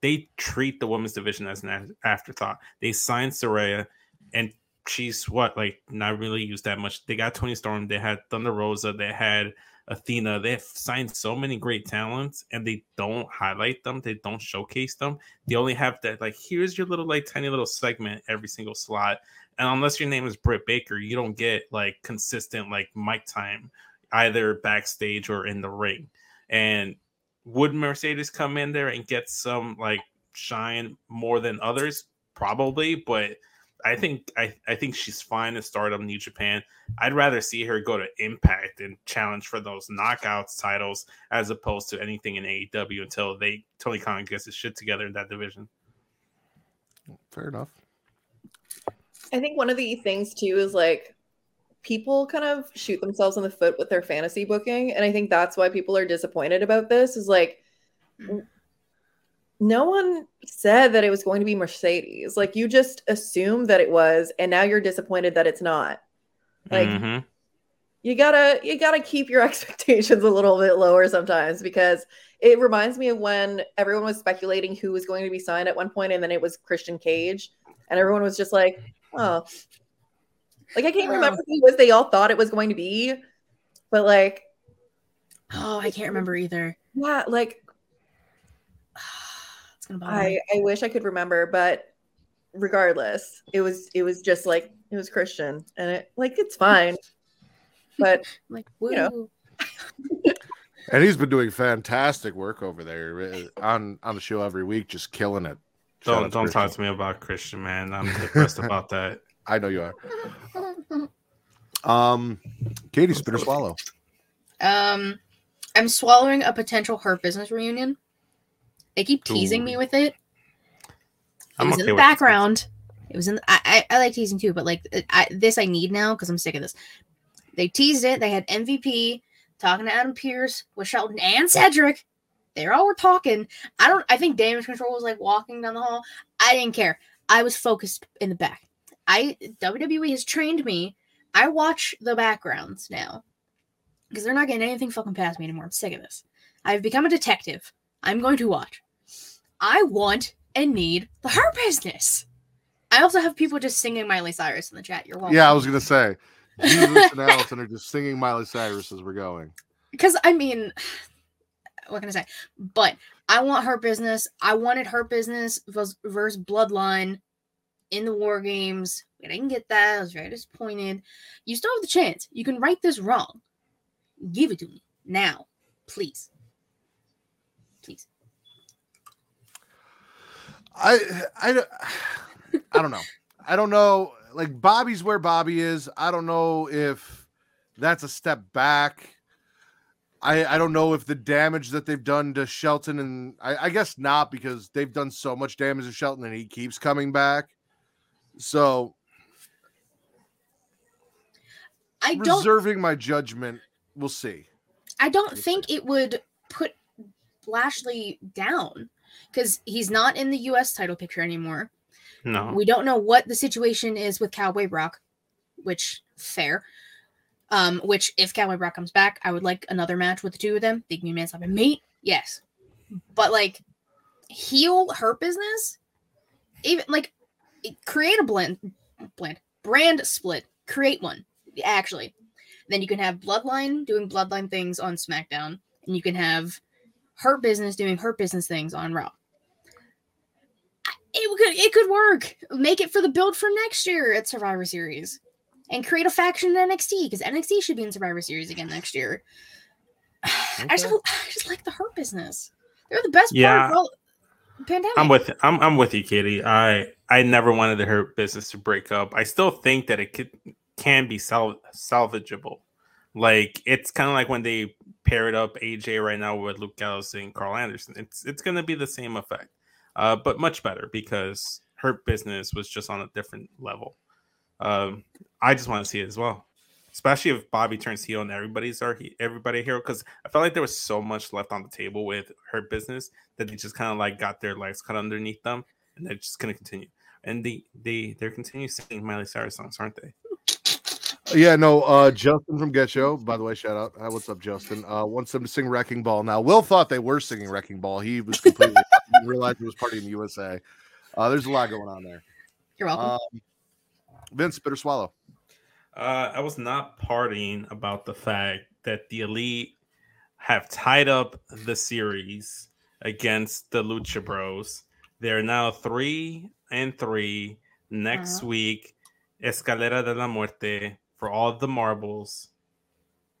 they treat the women's division as an afterthought. They signed Saraya, and she's what like not really used that much. They got Toni Storm, they had Thunder Rosa, they had Athena. They've signed so many great talents, and they don't highlight them. They don't showcase them. They only have that like here's your little like tiny little segment every single slot and unless your name is Britt Baker, you don't get like consistent like mic time either backstage or in the ring. And would Mercedes come in there and get some like shine more than others? Probably, but I think I, I think she's fine to start up New Japan. I'd rather see her go to Impact and challenge for those knockouts titles as opposed to anything in AEW until they Tony Khan gets his shit together in that division. Fair enough. I think one of the things too is like people kind of shoot themselves in the foot with their fantasy booking. And I think that's why people are disappointed about this is like n- no one said that it was going to be Mercedes. Like you just assumed that it was, and now you're disappointed that it's not. Like Mhm. you gotta you gotta keep your expectations a little bit lower sometimes because it reminds me of when everyone was speculating who was going to be signed at one point and then it was christian cage and everyone was just like oh like i can't Oh. remember who was they all thought it was going to be but like Oh, I can't remember either. yeah like It's gonna bother i me. i wish i could remember but regardless it was it was just like it was christian and it like it's fine but Like, you know. And he's been doing fantastic work over there uh, on on the show every week, just killing it. Shout Don't don't Christian. talk to me about Christian, man. I'm depressed about that. I know you are. Um, Katie, spit or swallow. Um, I'm swallowing a potential Hurt Business reunion. They keep teasing Ooh. me with it. It I'm was okay in the background. It was in. I, I I like teasing too, but like I, this, I need now because I'm sick of this. They teased it. They had MVP talking to Adam Pearce with Shelton and Cedric. They all were talking. I don't. I think Damage Control was like walking down the hall. I didn't care. I was focused in the back. I WWE has trained me. I watch the backgrounds now because they're not getting anything fucking past me anymore. I'm sick of this. I've become a detective. I'm going to watch. I want and need the Hurt Business. I also have people just singing Miley Cyrus in the chat. You're welcome. Yeah, I was gonna say. Jesus and Allison are just singing Miley Cyrus as we're going. because I mean, what can I say? But I want Hurt Business. I wanted Hurt Business versus, Bloodline in the War Games. We didn't get that. I was very disappointed. You still have the chance. You can right this wrong. Give it to me now, please. I I don't- I don't know. I don't know. Like Bobby's where Bobby is. I don't know if that's a step back. I I don't know if the damage that they've done to Shelton and I, I guess not because they've done so much damage to Shelton and he keeps coming back. So I don't. reserving my judgment. We'll see. I don't think it would put Lashley down because he's not in the U.S. title picture anymore. No. We don't know what the situation is with Cowboy Brock, which fair. Um, which if Cowboy Brock comes back, I would like another match with the two of them. They can be man and mate, yes. But like heel hurt business, even like create a blend, blend brand split. Create one actually. Then you can have Bloodline doing Bloodline things on SmackDown, and you can have Hurt Business doing Hurt Business things on Raw it could it could work. Make it for the build for next year at Survivor Series, and create a faction in NXT because NXT should be in Survivor Series again next year. I just I just like the Hurt Business. They're the best Yeah. part of all pandemic. I'm with I'm I'm with you, Katie. I I never wanted the hurt business to break up. I still think that it could can be sal- salvageable. Like it's kind of like when they paired up AJ right now with Luke Gallows and Karl Anderson. It's it's gonna be the same effect, uh, but much better because hurt business was just on a different level. Um, I just want to see it as well, especially if Bobby turns heel and everybody's our he- everybody hero. Because I felt like there was so much left on the table with hurt business that they just kind of like got their legs cut underneath them, and they're just gonna continue. And they they they're continuing singing Miley Cyrus songs, aren't they? Yeah, no, uh Justin from Get Show, by the way, shout out. Uh, what's up, Justin? Uh wants them to sing Wrecking Ball. Now, Will thought they were singing Wrecking Ball. He was completely didn't realize it was Party in the USA. Uh there's a lot going on there. You're welcome. Um Vince, bitter swallow. Uh, I was not partying about the fact that the elite have tied up the series against the Lucha Bros. They're now three and three. Next Uh-huh. week, Escalera de la Muerte for all the marbles.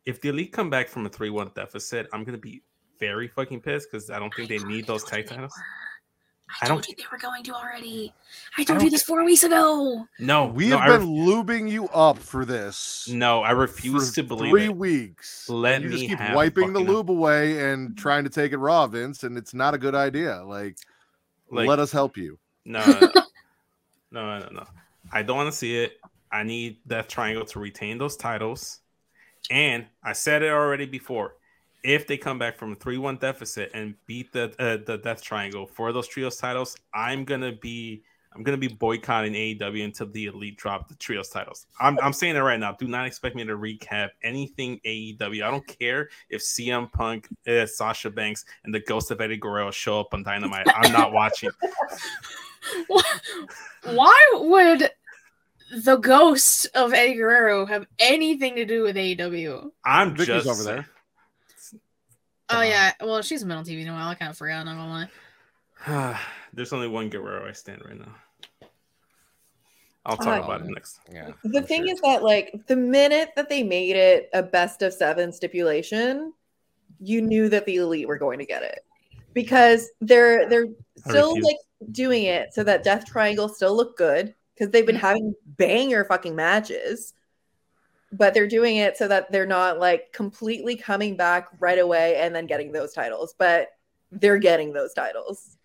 If the elite come back from a 3 1 deficit, I'm going to be very fucking pissed because I don't think they need those tag titles. I I told don't- you they were going to already. I told don't you this four weeks ago. No, We no, have I been ref- lubing you up for this. no, I refuse for to believe three it. weeks. Let you just keep have wiping the fucking- lube away and trying to take it raw, Vince, and it's not a good idea. Like, Like, let us help you. No, no, no, no, no, no. I don't want to see it. I need Death Triangle to retain those titles. And I said it already before. If they come back from a three-one deficit and beat the uh, the Death Triangle for those trios titles, I'm gonna be I'm gonna be boycotting AEW until the Elite drop the trios titles. I'm I'm saying it right now. Do not expect me to recap anything AEW. I don't care if CM Punk, uh, Sasha Banks, and the Ghost of Eddie Guerrero show up on Dynamite. I'm not watching. Why would the ghost of Eddie Guerrero have anything to do with AEW? I'm Vicky's just over there. Oh Uh-huh. yeah, well she's a middle TV now. I kind of forgot. Not gonna lie. There's only one Guerrero I stand right now. I'll talk Uh, about it next. Yeah. The thing is that, like, the minute that they made it a best of seven stipulation, you knew that the elite were going to get it because they're they're still like doing it so that Death Triangle still look good because they've been having banger fucking matches. but they're doing it so that they're not like completely coming back right away and then getting those titles, but they're getting those titles.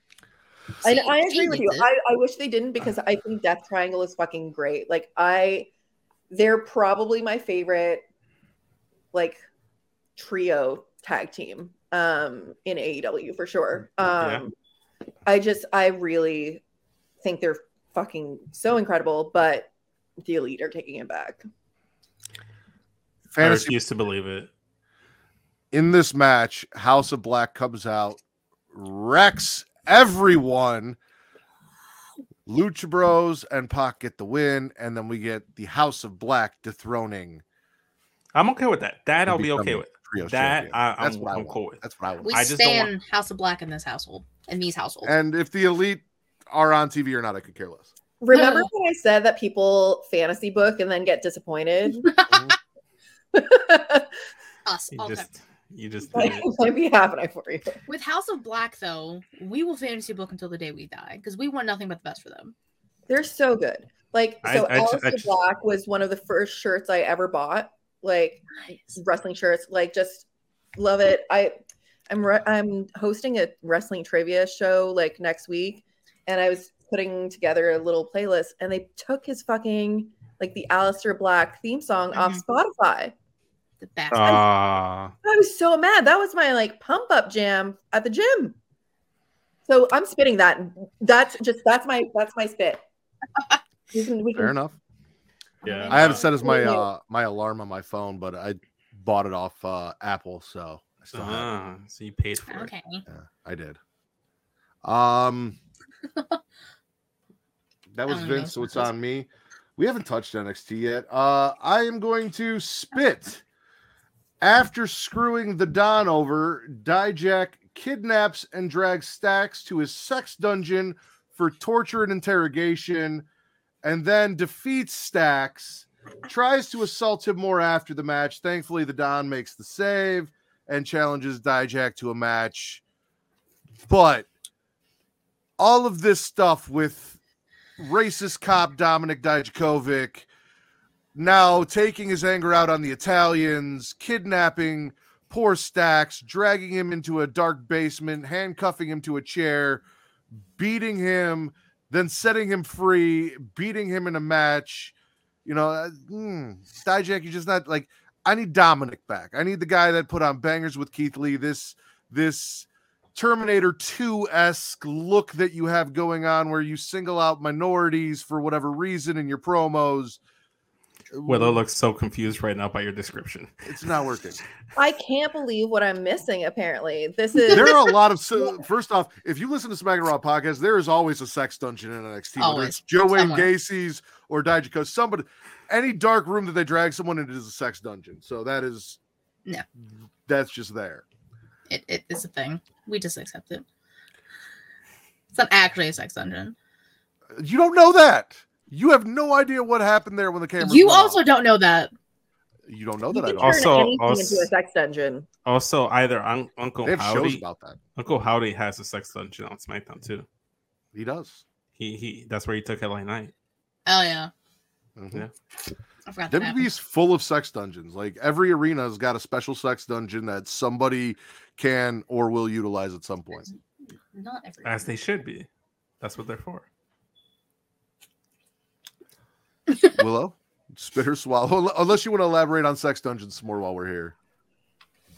I, See, I agree with you. I, I wish they didn't because I think Death Triangle is fucking great. Like I, they're probably my favorite, like trio tag team um in AEW for sure. Um Yeah. I just I really think they're fucking so incredible, but the elite are taking it back. I Fantasy refuse to believe it. in this match, House of Black comes out, wrecks everyone. Lucha Bros and Pac get the win, and then we get the House of Black dethroning I'm okay with that. That I'll be okay with. Trios That champion. I, That's I'm, what I I'm cool with. That's what I want. We I just don't stand House of Black in this household, in these households. And if the elite are on TV or not, I could care less. Remember when I said that people fantasy book and then get disappointed? Us, You all just you just like, did it. might be happening for you. With House of Black, though, we will fantasy book until the day we die because we want nothing but the best for them. They're so good. Like so, I ju- Aleister I just- Black was one of the first shirts I ever bought. Like Nice. wrestling shirts. Like just love it. I I'm re- I'm hosting a wrestling trivia show like next week, and I was putting together a little playlist, and they took his fucking like the Aleister Black theme song off Spotify. The best. Ah, I was so mad. That was my like pump up jam at the gym. So I'm spitting that. That's just that's my that's my spit. We can, we Fair enough. yeah. I have it set as my uh my alarm on my phone, but I bought it off uh Apple, so I still have it. ah, so you paid for it. okay. Yeah, I did. Um, that was I don't know. Vince, so it's on me. We haven't touched NXT yet. Uh, I am going to spit. After screwing the Don over, Dijak kidnaps and drags Stacks to his sex dungeon for torture and interrogation, and then defeats Stacks. Tries to assault him more after the match. Thankfully, the Don makes the save and challenges Dijak to a match. But all of this stuff with racist cop Dominik Dijakovic now taking his anger out on the Italians, kidnapping poor Stacks, dragging him into a dark basement, handcuffing him to a chair, beating him, then setting him free, beating him in a match. You know, uh, mm, Dijak, you're just not like I need Dominic back. I need the guy that put on bangers with Keith Lee. This this Terminator 2 esque look that you have going on where you single out minorities for whatever reason in your promos. Willow looks so confused right now by your description. It's not working. I can't believe what I'm missing. Apparently, this is There are a lot of. So, first off, if you listen to Smack and Raw podcast, there is always a sex dungeon in NXT. Whether Always. it's Joe Wayne Gacy's or Dijako, somebody, any dark room that they drag someone into is a sex dungeon. So that is, No. that's just there. It, it is a thing. We just accept it. It's not actually a sex dungeon. You don't know that. You have no idea what happened there when the camera. You also don't know that. You don't know you that I can don't. turn Also- also- into a sex dungeon. Also, either Un- Uncle They have shows about that. Uncle Howdy has a sex dungeon on SmackDown too. He does. He he. That's where he took LA Knight. Oh yeah, Mhm. Yeah. I forgot that. WWE is full of sex dungeons. Like every arena has got a special sex dungeon that somebody can or will utilize at some point. Not every. As they should be. That's what they're for. Willow, spit or swallow. Unless you want to elaborate on sex dungeons some more while we're here.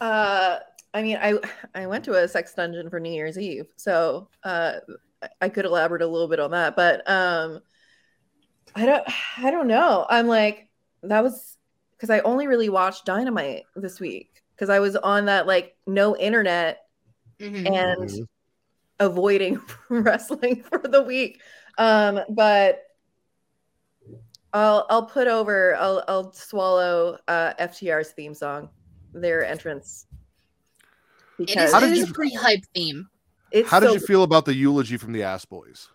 Uh, I mean, I I went to a sex dungeon for New Year's Eve, so uh, I- I could elaborate a little bit on that. But um, I don't I don't know. I'm like that was because I only really watched Dynamite this week because I was on that like no internet Mhm. and Mhm. avoiding wrestling for the week. Um, but I'll I'll put over I'll I'll swallow uh FTR's theme song, their entrance. It is, Because How it did is you- a pretty hype theme. it's How did so you feel about the eulogy from the Ass Boys?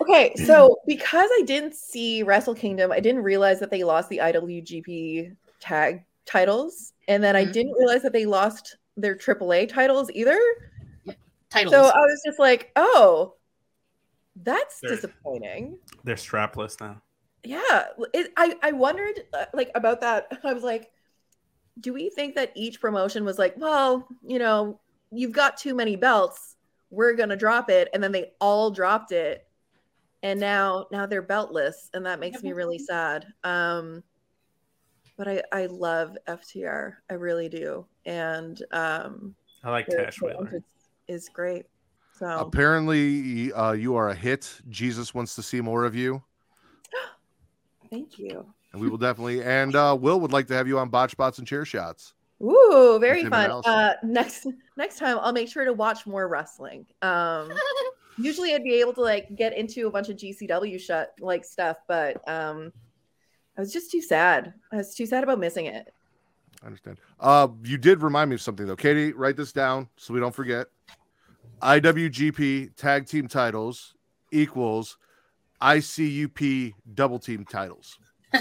Okay, so because I didn't see Wrestle Kingdom, I didn't realize that they lost the IWGP tag titles, and then I Mhm. didn't realize that they lost their AAA titles either. Titles. So I was just like, "Oh, that's They're- disappointing." They're strapless now. yeah, it, I I wondered uh, like about that. I was like, do we think that each promotion was like, well, you know, you've got too many belts, we're gonna drop it, and then they all dropped it, and now now they're beltless, and that makes me really sad. Um, but I I love FTR, I really do, and um, I like their- Tash their Wheeler. is great. So Apparently, uh, you are a hit. Jesus wants to see more of you, thank you. and we will definitely. And uh, Will would like to have you on botch spots and chair shots. Ooh, very fun. Uh, next next time, I'll make sure to watch more wrestling. Um, usually, I'd be able to like get into a bunch of GCW shut like stuff, but um, I was just too sad. I was too sad about missing it. I understand. Uh, you did remind me of something though. Katie, write this down so we don't forget. IWGP tag team titles equals ICUP double team titles.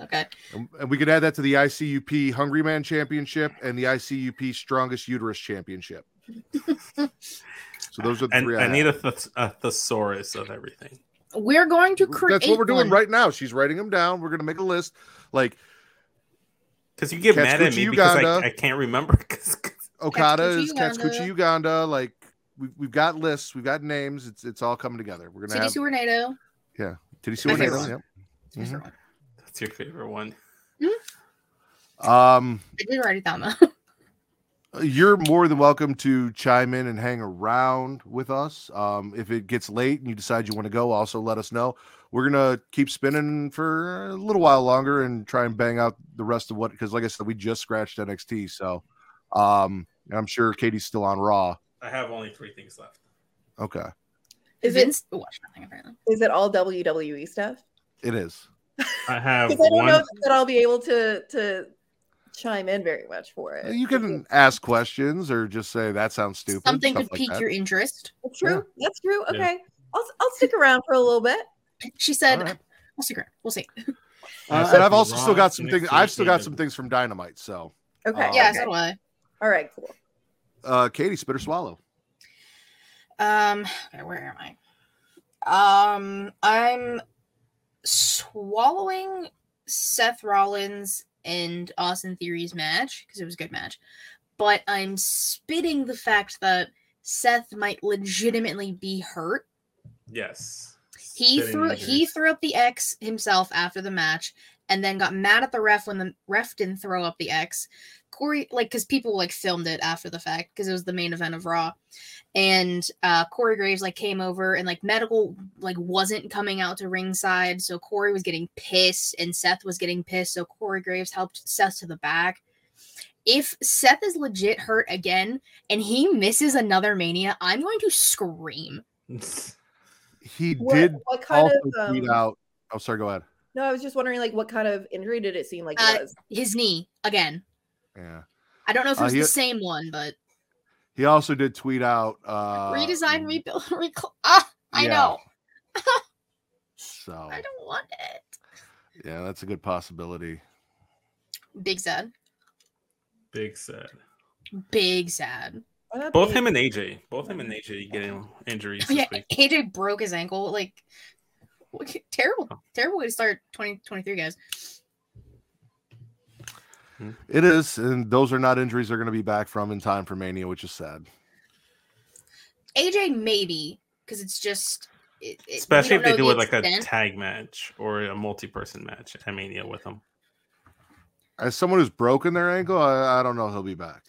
okay. And, and we could add that to the ICUP Hungry Man Championship and the ICUP Strongest Uterus Championship. so those are the And three. I, I, need a, th- a thesaurus of everything. We're going to create. That's what we're doing one. right now. She's writing them down. We're gonna make a list. Like Because you get mad at Katsuchi me because I, Uganda. I can't remember. 'cause Okada Katsuchi is Katsuchi Uganda. Uganda. Like we've, we've got lists, we've got names. It's it's all coming together. We're gonna City have Tornado. Yeah, you see My what favorite Yep. one. Mhm. That's your favorite one. Um, I did write it down though. You're more than welcome to chime in and hang around with us. Um, if it gets late and you decide you want to go, also let us know. We're gonna keep spinning for a little while longer and try and bang out the rest of what because, like I said, we just scratched NXT. So, um, I'm sure Katie's still on Raw. I have only three things left. Okay, Is it watch nothing apparently. is it all WWE stuff? it is. I have Because I don't one. know that I'll be able to to chime in very much for it. You can ask questions or just say that sounds stupid. Something could like pique that. your interest. That's true. That's true. Yeah. Okay, I'll I'll stick around for a little bit. She said, All right. "We'll see. We'll see." Uh, and I've also still got some things. I've still got some things from Dynamite. So, Okay. Uh, yeah, okay. so do I. All right. Cool. uh, Katie, spit or swallow. Um, okay, where am I? Um, I'm swallowing Seth Rollins and Austin Theory's match because it was a good match, but I'm spitting the fact that Seth might legitimately be hurt. Yes. He Spitting threw he threw up the X himself after the match, and then got mad at the ref when the ref didn't throw up the X. Corey, like, because people like filmed it after the fact because it was the main event of Raw, and uh Corey Graves like came over and like medical like wasn't coming out to ringside, so Corey was getting pissed and Seth was getting pissed, so Corey Graves helped Seth to the back. If Seth is legit hurt again and he misses another Mania, I'm going to scream. He What, did what kind also of tweet um, out. Oh, sorry. Go ahead. No, I was just wondering, like, what kind of injury did it seem like Uh, was? His knee again. Yeah. I don't know if it Uh, was he- the same one, but He also did tweet out. Uh, redesign, rebuild, recl- ah, I yeah. know. So I don't want it. yeah, that's a good possibility. Big sad. Big sad. Big sad. Both him and AJ. Both him and AJ getting injuries Oh, this yeah, week. AJ broke his ankle. Like, terrible, terrible way to start 2023, guys. It is, and those are not injuries they're going to be back from in time for Mania, which is sad. AJ maybe because it's just, it, it- Especially if they do the it like a tag match or a multi-person match at Mania with him. As someone who's broken their ankle, I, I don't know if he'll be back.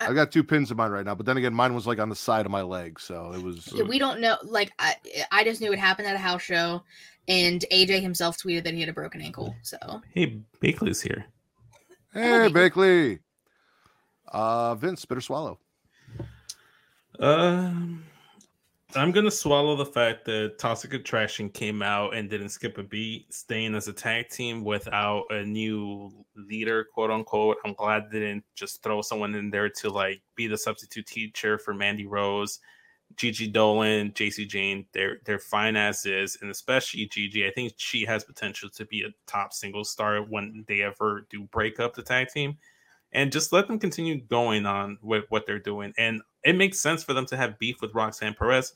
Uh, I've got two pins in mine right now, but then again, mine was like on the side of my leg, so it was. Yeah, we don't know. Like, I, I just knew it happened at a house show, and AJ himself tweeted that he had a broken ankle. So Hey, Bakley's here. Hey, Bakley. Uh, Vince, spit or swallow. Um, I'm gonna swallow the fact that Toxic Attraction came out and didn't skip a beat, staying as a tag team without a new leader, quote unquote. I'm glad they didn't just throw someone in there to like be the substitute teacher for Mandy Rose, Gigi Dolan, Jacy Jayne. They're they're fine as is, and especially Gigi. I think she has potential to be a top single star when they ever do break up the tag team and just let them continue going on with what they're doing. And it makes sense for them to have beef with Roxanne Perez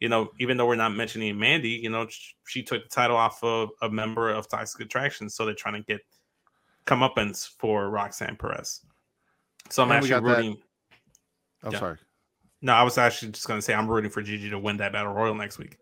you know, even though we're not mentioning Mandy, you know, she took the title off of a member of Toxic Attraction, so they're trying to get comeuppance for Roxanne Perez. So I'm And actually that- rooting. I'm Yeah. sorry. No, I was actually just going to say I'm rooting for Gigi to win that battle royal next week.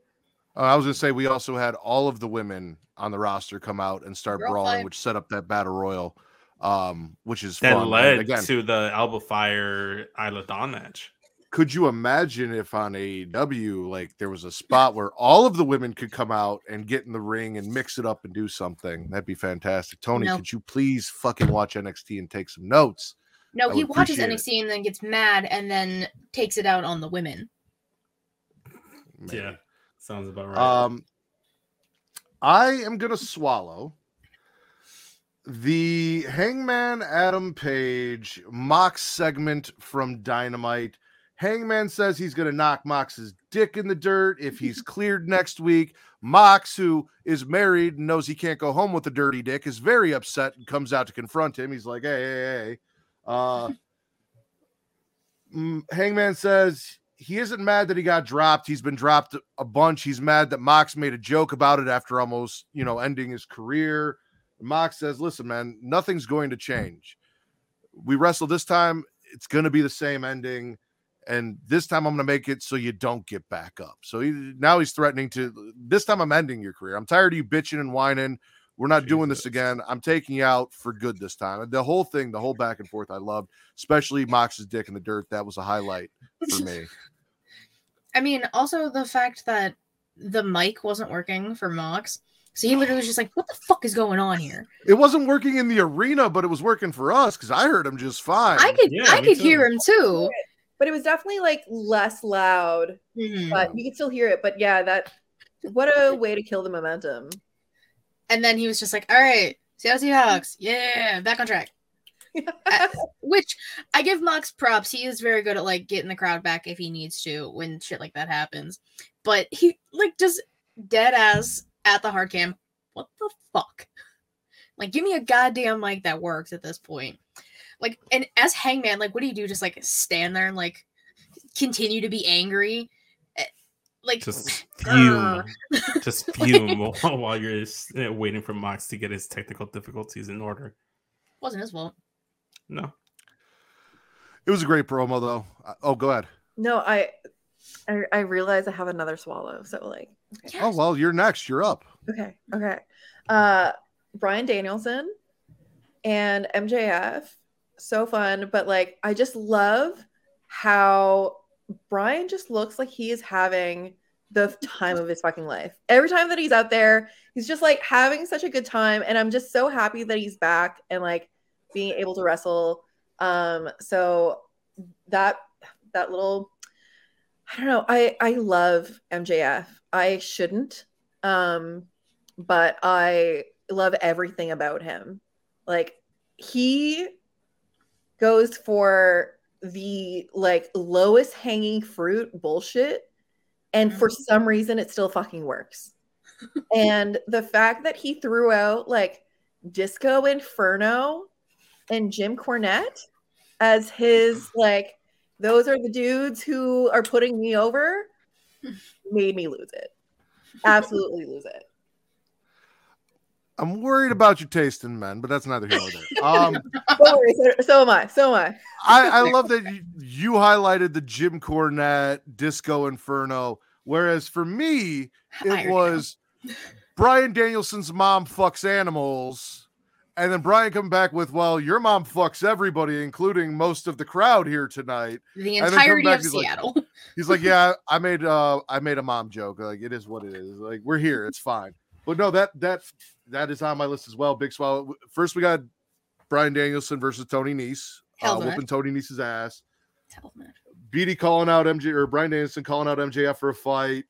Uh, I was gonna say we also had all of the women on the roster come out and start Girl brawling, fight. which set up that battle royal, um, which is That fun. And led again. to the Alba Fyre Isla Dawn match. could you imagine if on AEW like there was a spot where all of the women could come out and get in the ring and mix it up and do something? That'd be fantastic. Tony, No. could you please fucking watch NXT and take some notes? No, I he watches appreciate it. NXT and then gets mad and then takes it out on the women. Maybe. Yeah, sounds about right. Um, I am gonna swallow the Hangman Adam Page Mox segment from Dynamite. Hangman says he's gonna knock Mox's dick in the dirt if he's cleared next week. Mox, who is married and knows he can't go home with a dirty dick, is very upset and comes out to confront him. He's like, "Hey, hey, hey." Uh, mm, Hangman says he isn't mad that he got dropped. He's been dropped a bunch. He's mad that Mox made a joke about it after almost, you know, ending his career. Mox says, "Listen, man, nothing's going to change. We wrestle this time. It's going to be the same ending, and this time I'm going to make it so you don't get back up." So he, now he's threatening to. This time I'm ending your career. I'm tired of you bitching and whining. We're not doing this again. I'm taking you out for good this time. The whole thing, the whole back and forth, I loved, especially Mox's dick in the dirt. That was a highlight for me. I mean, also the fact that the mic wasn't working for Mox. So he literally was just like, what the fuck is going on here? It wasn't working in the arena, but it was working for us because I heard him just fine. I could Yeah, I could too. hear him too. But it was definitely like less loud, Mhm. but you could still hear it. But yeah, that what a way to kill the momentum. And then he was just like, all right, Seattle Seahawks, yeah, back on track. Uh, which I give Mox props. He is very good at like getting the crowd back if he needs to when shit like that happens. But he like just dead ass at the hard cam. What the fuck? Like, give me a goddamn mic that works at this point. Like, and as Hangman, like, what do you do? Just like stand there and like continue to be angry? Like, just uh, fume, just fume while, while you're s- uh, waiting for Mox to get his technical difficulties in order. wasn't his fault. No, It was a great promo, though. Uh, Oh, go ahead. No, I, I I realize I have another swallow. So like, okay, Oh, well, you're next. You're up. okay, okay. Uh, Bryan Danielson and MJF, so fun. But like, I just love how Bryan just looks like he is having the time of his fucking life. Every time that he's out there, he's just like having such a good time, and I'm just so happy that he's back and like being able to wrestle. Um, so that that little I don't know. I I love MJF. I shouldn't. Um but I love everything about him. Like he goes for the like lowest hanging fruit bullshit and for mm-hmm. some reason it still fucking works. and the fact that he threw out like Disco Inferno and Jim Cornette as his like those are the dudes who are putting me over made me lose it. Absolutely lose it I'm worried about your taste in men, but that's neither here nor there. Um, Don't worry, so, so am i so am i I, I love that you, you highlighted the Jim Cornette Disco Inferno, whereas for me, it was Bryan Danielson's mom fucks animals, and then Bryan come back with, "Well, your mom fucks everybody, including most of the crowd here tonight." the and then come entirety back, of he's like, Seattle. He's like, "Yeah, I made uh, I made a mom joke. Like it is what it is. Like we're here, it's fine." But no, that that that is on my list as well. Big swallow. First, we got Bryan Danielson versus Tony Nese, Hell uh, whooping Tony Nese's ass. BD calling out MJ or Bryan Danielson calling out MJF for a fight,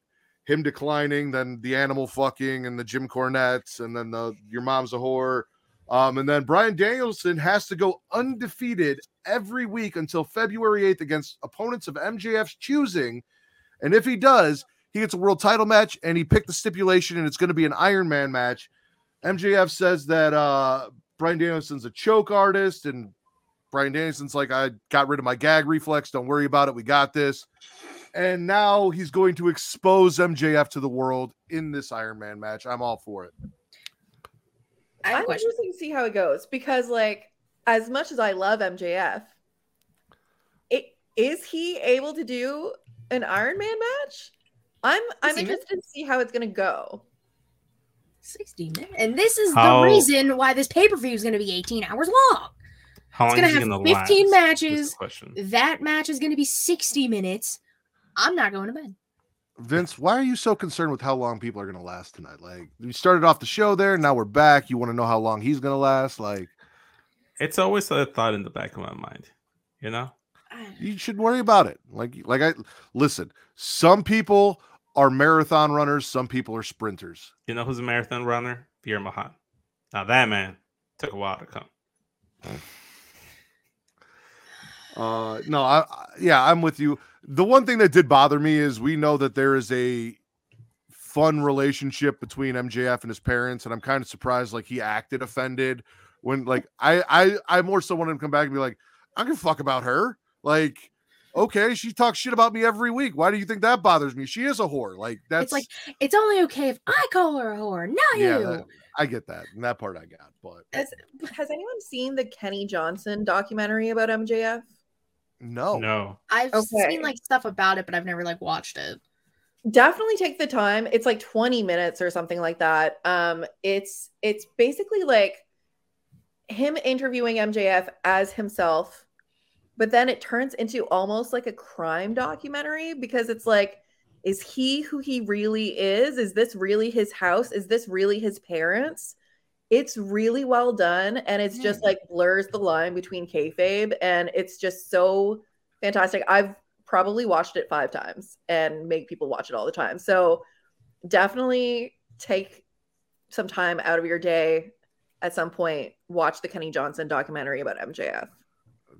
him declining, then the animal fucking and the Jim Cornettes, and then the your mom's a whore. Um, and then Bryan Danielson has to go undefeated every week until February 8th against opponents of MJF's choosing. And if he does, he gets a world title match and he picked the stipulation, and it's going to be an Iron Man match. MJF says that uh, Bryan Danielson's a choke artist, and Bryan Danielson's like, I got rid of my gag reflex. Don't worry about it. We got this. And now he's going to expose MJF to the world in this Iron Man match. I'm all for it. I have a I'm interested to see how it goes because, like, as much as I love MJF, it is he able to do an Iron Man match? I'm I'm Is he? interested to see how it's gonna go. 60 minutes. And this is How- the reason why this pay per view is going to be 18 hours long. How It's long gonna is have gonna 15 last? matches. That match is going to be 60 minutes. I'm not going to bed. Vince, why are you so concerned with how long people are going to last tonight? Like, we started off the show there, now we're back. You want to know how long he's going to last? Like, It's always a thought in the back of my mind. You know, you should worry about it. Like, like I listen. Some people are marathon runners. Some people are sprinters. you know who's a marathon runner? Pierre Mahan. Now that man took a while to come. Uh, no, I, I yeah, I'm with you. The one thing that did bother me is we know that there is a fun relationship between MJF and his parents, and I'm kind of surprised like he acted offended when like I I I more so wanted him to come back and be like, I can fuck about her. Like, okay, she talks shit about me every week. Why do you think that bothers me? She is a whore. Like that's It's like, it's only okay if I call her a whore, not yeah, you. that- I get that. And that part I got, but Has, has anyone seen the Kenny Johnson documentary about MJF? no. No, I've Okay. seen like stuff about it, but I've never like watched it. definitely take the time it's like 20 minutes or something like that um it's it's basically like him interviewing mjf as himself but then it turns into almost like a crime documentary because it's like is he who he really is? Is this really his house? Is this really his parents? It's really well done and it's just like blurs the line between kayfabe and it's just so fantastic. I've probably watched it five times and make people watch it all the time. So definitely take some time out of your day at some point, watch the Kenny Johnson documentary about MJF.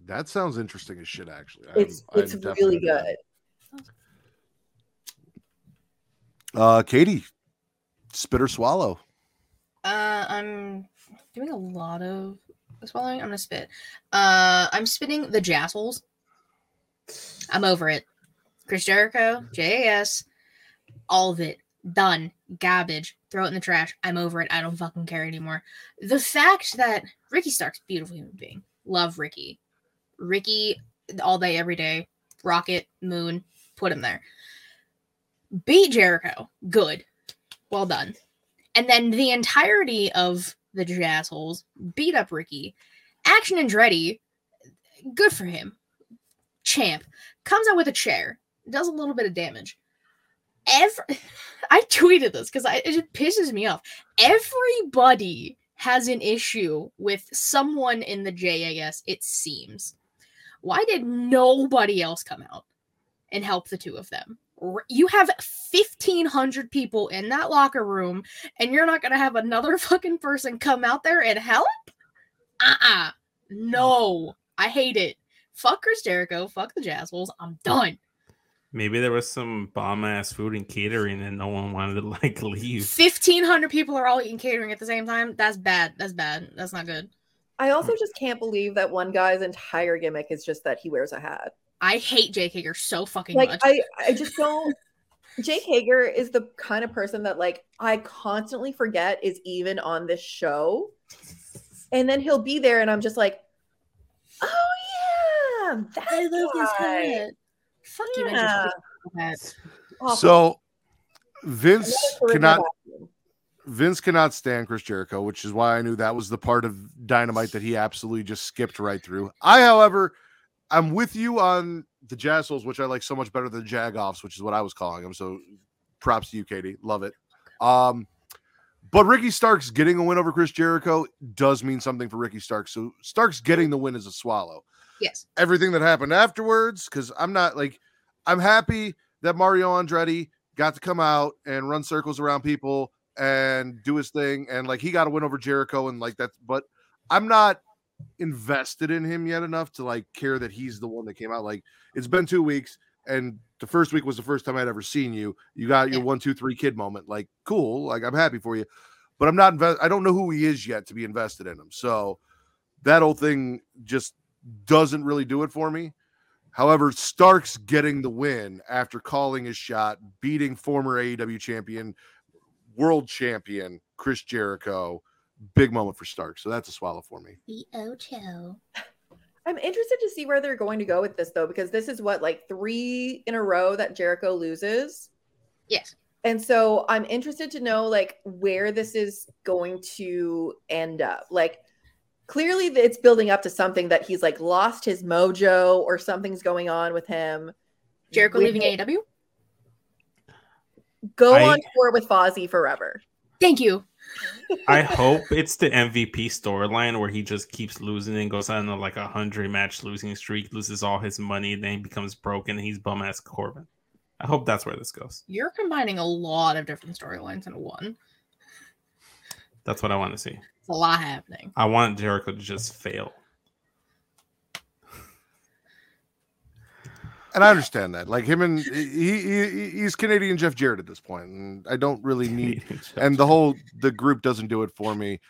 That sounds interesting as shit, actually. I'm- It's I'm it's definitely really good. Uh, Katie, spit or swallow. Uh, I'm doing a lot of swallowing. I'm gonna spit. Uh, I'm spitting the Jazzles. I'm over it. Chris Jericho, JAS, all of it done. Garbage. Throw it in the trash. I'm over it. I don't fucking care anymore. The fact that Ricky Starks a beautiful human being. Love Ricky. Ricky all day, every day. Rocket, Moon, put him there. Beat Jericho. Good. Well done. And then the entirety of the Jazzholes beat up Ricky. Action Andretti, good for him. Champ comes out with a chair, does a little bit of damage. Every, I tweeted this because it just pisses me off. Everybody has an issue with someone in the JAS, it seems. Why did nobody else come out and help the two of them? You have 1,500 people in that locker room, and you're not going to have another fucking person come out there and help? Uh uh No. I hate it. Fuck Chris Jericho. Fuck the Jazzles. I'm done. maybe there was some bomb ass food and catering, and no one wanted to like leave. 1,500 people are all eating catering at the same time. That's bad. That's bad. That's not good. I also mm. just can't believe that one guy's entire gimmick is just that he wears a hat. I hate Jake Hager so fucking Like much. I, I just don't. Jake Hager is the kind of person that like I constantly forget is even on this show, and then he'll be there, and I'm just like, oh yeah, that I love this guy. hat. Fuck you, Yeah. Andrew. Awful. So Vince cannot vacuum. Vince cannot stand Chris Jericho, which is why I knew that was the part of Dynamite that he absolutely just skipped right through. I, however, I'm with you on the Jazz Souls, which I like so much better than Jagoffs, which is what I was calling them. So props to you, Katie. Love it. Um, but Ricky Starks getting a win over Chris Jericho does mean something for Ricky Starks. So Starks getting the win is a swallow. Yes. Everything that happened afterwards, because I'm not like I'm happy that Mario Andretti got to come out and run circles around people and do his thing and like he got a win over Jericho and like that's but I'm not invested in him yet enough to like care that he's the one that came out like it's been 2 weeks and the first week was the first time I'd ever seen you. You got your one two three kid moment like cool like I'm happy for you but I'm not invest I don't know who he is yet to be invested in him so that whole thing just doesn't really do it for me. However, Starks getting the win after calling his shot, beating former AEW champion, world champion Chris Jericho. Big moment for Stark. So that's a swallow for me. The Ocho. I'm interested to see where they're going to go with this though, because this is what like three in a row that Jericho loses. Yes. And so I'm interested to know like where this is going to end up. Like clearly it's building up to something that he's like lost his mojo or something's going on with him. Jericho With- leaving AEW. Go I- on tour with Fozzy forever. Thank you. I hope it's the MVP storyline where he just keeps losing and goes on a, like a hundred match losing streak, loses all his money, then he becomes broken and he's bum ass Corbin. I hope that's where this goes. You're combining a lot of different storylines into one. That's what I want to see. It's a lot happening. I want Jericho to just fail. And I understand that. Like him and he, he he's Canadian Jeff Jarrett at this point, and I don't really need and the whole the group doesn't do it for me.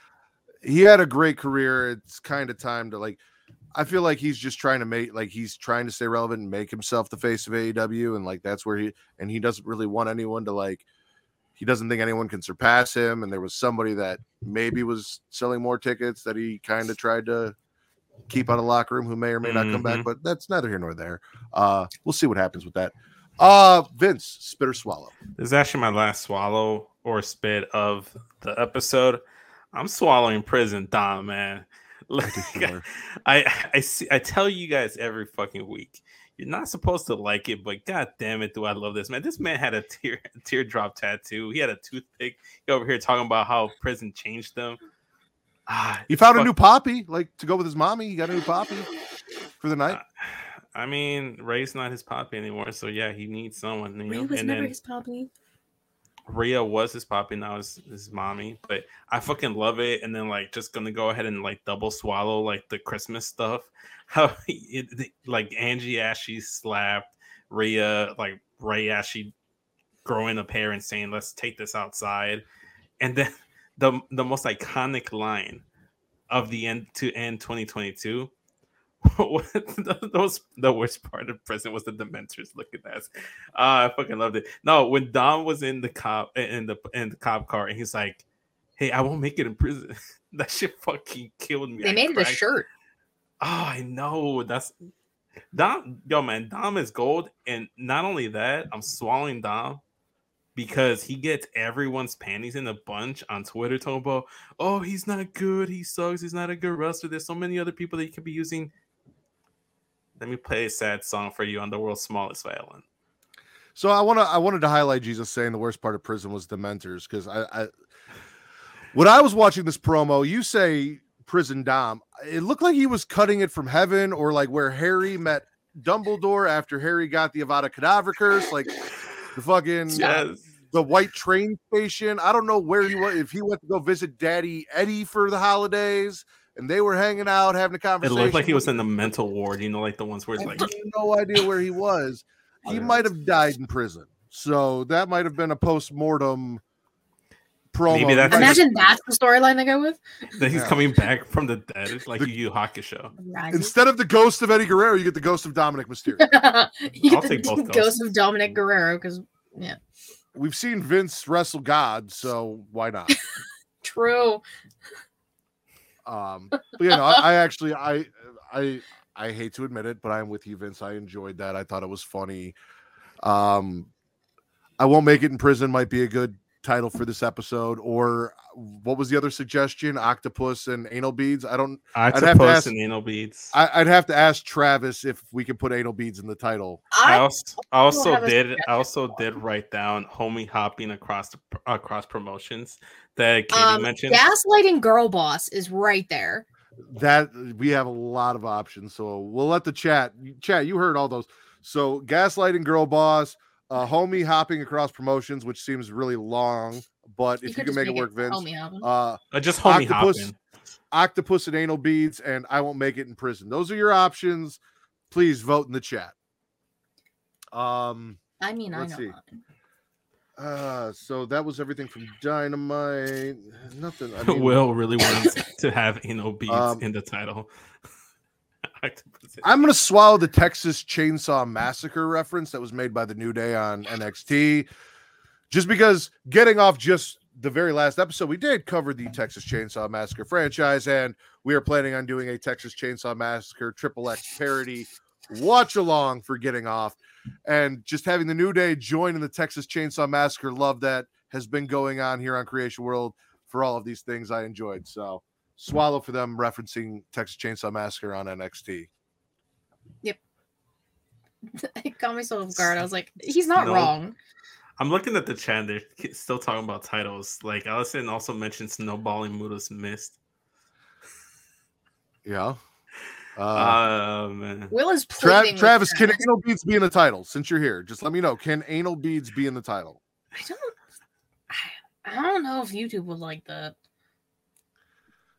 He had a great career. It's kind of time to like. I feel like he's just trying to make like he's trying to stay relevant and make himself the face of AEW, and like that's where he and he doesn't really want anyone to like. He doesn't think anyone can surpass him, and there was somebody that maybe was selling more tickets that he kind of tried to keep out of the locker room who may or may not come back, Mhm. but that's neither here nor there. Uh, we'll see what happens with that. Uh, Vince, spit or swallow. This is actually my last swallow or spit of the episode. I'm swallowing prison Dom, man. Like, think you. I I see I tell you guys every fucking week. You're not supposed to like it, but god damn it, do I love this man. This man had a tear teardrop tattoo. He had a toothpick. He over here talking about how prison changed them. Ah, He found a new poppy, like to go with his mommy. He got a new poppy for the night. Uh, I mean, Rhea's not his poppy anymore, so yeah, he needs someone. You Rhea know? was and never then his puppy. Rhea was his poppy, now is his mommy. But I fucking love it. And then like just gonna go ahead and like double swallow like the Christmas stuff. How it, it- like Angie Ashley slapped Rhea, like Ray Ashley growing a pair and saying, "Let's take this outside," and then the the most iconic line of the end to end 2022 the, those the worst part of prison was the dementors looking at us. Uh, I fucking loved it. No, when Dom was in the cop in the in the cop car and he's like, "Hey, I won't make it in prison." that shit fucking killed me. They I made it a shirt. Oh, I know. That's Dom. Yo, man, Dom is gold, and not only that, I'm swallowing Dom because he gets everyone's panties in a bunch on Twitter talking about, "Oh, he's not good. He sucks. He's not a good wrestler." There's so many other people that he could be using. Let me play a sad song for you on the world's smallest violin. So I want to I wanted to highlight Jesus saying the worst part of prison was the mentors because I, I when I was watching this promo, you say prison Dom, it looked like he was cutting it from heaven or like where Harry met Dumbledore after Harry got the Avada Kedavra curse, like the fucking Yes. The white train station. I don't know where he was if he went to go visit Daddy Eddie for the holidays and they were hanging out having a conversation. It conversation. looked like he was in the mental ward, you know, like the ones where I it's like, have no idea where he was. He might have died in prison. So that might have been a post-mortem promo. Maybe that's- Imagine that's the storyline they go with. that he's Yeah. coming back from the dead, It's like The- you Yu Hakusho. Instead of the ghost of Eddie Guerrero, you get the ghost of Dominik Mysterio. you I'll get take the both ghost ghosts. of Dominik Guerrero because We've seen Vince wrestle God, so why not? true. Um, but you know, I, I actually, I, I, I hate to admit it, but I'm with you, Vince. I enjoyed that. I thought it was funny. Um, I won't make it in prison might be a good title for this episode. Or what was the other suggestion? Octopus and anal beads. I don't. have to Octopus ask- and anal beads. I, I'd have to ask Travis if we can put anal beads in the title. I I also, I also did I also did write down homie hopping across the, across promotions that Katie um, mentioned. gaslighting girl boss is right there. That we have a lot of options, so we'll let the chat. Chat, you heard all those. So gaslighting girl boss, uh, homie hopping across promotions, which seems really long, but if you, can just make it work, Vince. homie. Uh, Uh, just homie Octopus- hopping. octopus and anal beads, and I won't make it in prison. Those are your options. Please vote in the chat. Um. I mean, I let's know. see. mine. Uh. So that was everything from Dynamite. Nothing. I mean, Will really wants to have anal beads Um, in the title. Octopus. I'm gonna swallow the Texas Chainsaw Massacre reference that was made by the New Day on NXT, just because getting off just the very last episode we did cover the Texas Chainsaw Massacre franchise, and we are planning on doing a Texas Chainsaw Massacre Triple X parody watch along for getting off, and just having the New Day join in the Texas Chainsaw Massacre love that has been going on here on Creation World for all of these things I enjoyed. So swallow for them referencing Texas Chainsaw Massacre on NXT. Yep, it caught me so off guard. I was like, he's not No. wrong. I'm looking at the chat. They're still talking about titles. Like Allison also mentioned snowballing Muta's mist. Yeah. Uh, Uh, man. Will is Tra- Travis, can Travis. anal beads be in the title? Since you're here, just let me know. Can anal beads be in the title? I don't. I, I don't know if YouTube would like that.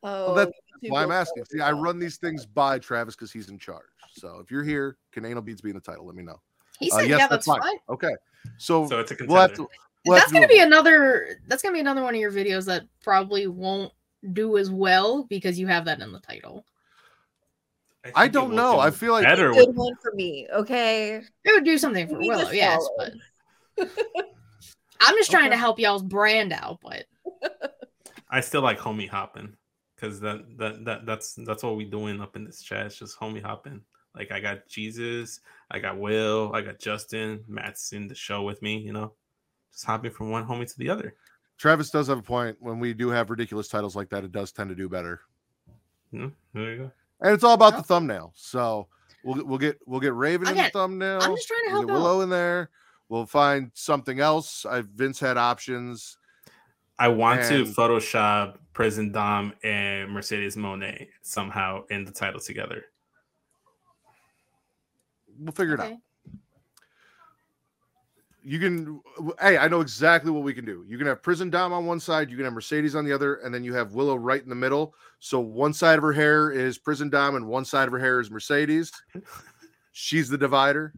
Oh, that's YouTube Why I'm asking. See, I run these things by Travis because he's in charge. So if you're here, can anal beads be in the title? Let me know. He Uh, said, yes, "Yeah, that's that's fine. fine." Okay. So, So it's a we'll have contender. to. we'll have that's to gonna be vote. another. That's gonna be another one of your videos that probably won't do as well because you have that in the title. I think it don't know. do I feel like better Good with one for me. Okay. It would do something for Maybe Willow, yes, but I'm just trying Okay. to help y'all's brand out. But I still like homie hopping because that, that that that's that's what we doing up in this chat. It's just homie hopping. Like I got Jesus, I got Will, I got Justin, Matt's in the show with me. You know, just hopping from one homie to the other. Travis does have a point. When we do have ridiculous titles like that, it does tend to do better. You know, there you go. And it's all about Well- the thumbnail. So we'll we'll get we'll get Raven in Again, the thumbnail. I'm just trying to We'll help get out. Willow in there. We'll find something else. I Vince had options. I want to Photoshop Prison Dom and Mercedes Moné somehow in the title together. We'll figure it out. You can. Hey, I know exactly what we can do. You can have Prison Dom on one side. You can have Mercedes on the other, and then you have Willow right in the middle. So one side of her hair is Prison Dom, and one side of her hair is Mercedes. She's the divider.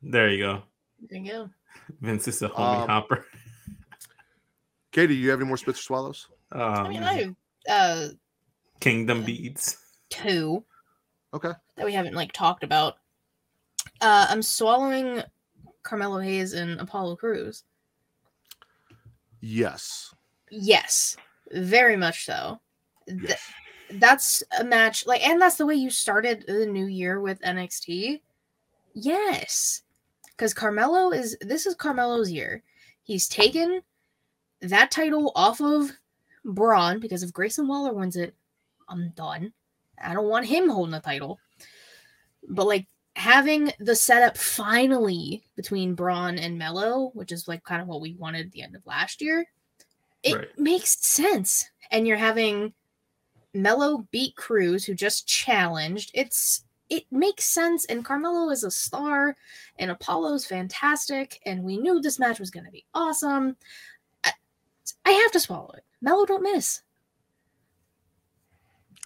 There you go. there you go. Vince is a homie Um, hopper. Katie, do you have any more spits or swallows? I mean, Um, I have uh Kingdom beads. two Okay. that we haven't like talked about. Uh, I'm swallowing Carmelo Hayes and Apollo Crews. Yes. Yes, very much so. Th- Yes. that's a match like, and that's the way you started the new year with NXT. Yes, because Carmelo is this is Carmelo's year. He's taken that title off of Bron because if Grayson Waller wins it, I'm done. I don't want him holding the title. But like having the setup finally between Bron and Mello, which is like kind of what we wanted at the end of last year, it Right. makes sense. And you're having Mello beat Crews, who just challenged. It's it makes sense. And Carmelo is a star, and Apollo's fantastic. And we knew this match was going to be awesome. I, I have to swallow it. Mello don't miss.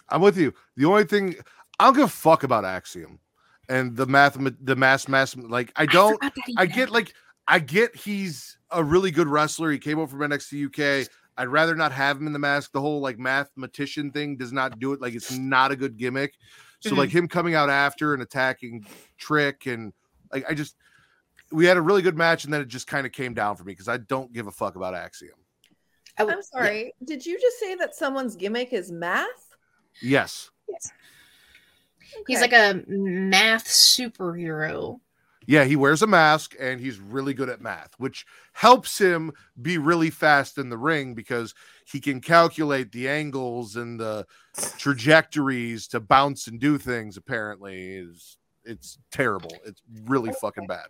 I'm with you. The only thing I don't give a fuck about Axiom and the math, the mass, mass. Like I don't. he I get like I get he's a really good wrestler. He came over from NXT UK. I'd rather not have him in the mask. The whole like mathematician thing does not do it. Like it's not a good gimmick. So like mm-hmm. him coming out after and attacking Trick and like I just we had a really good match and then it just kind of came down for me because I don't give a fuck about Axiom. I w- I'm sorry. Did you just say that someone's gimmick is math? Yes. He's Okay. like a math superhero. Yeah, he wears a mask and he's really good at math, which helps him be really fast in the ring because he can calculate the angles and the trajectories to bounce and do things. Apparently, is it's terrible. It's really fucking bad.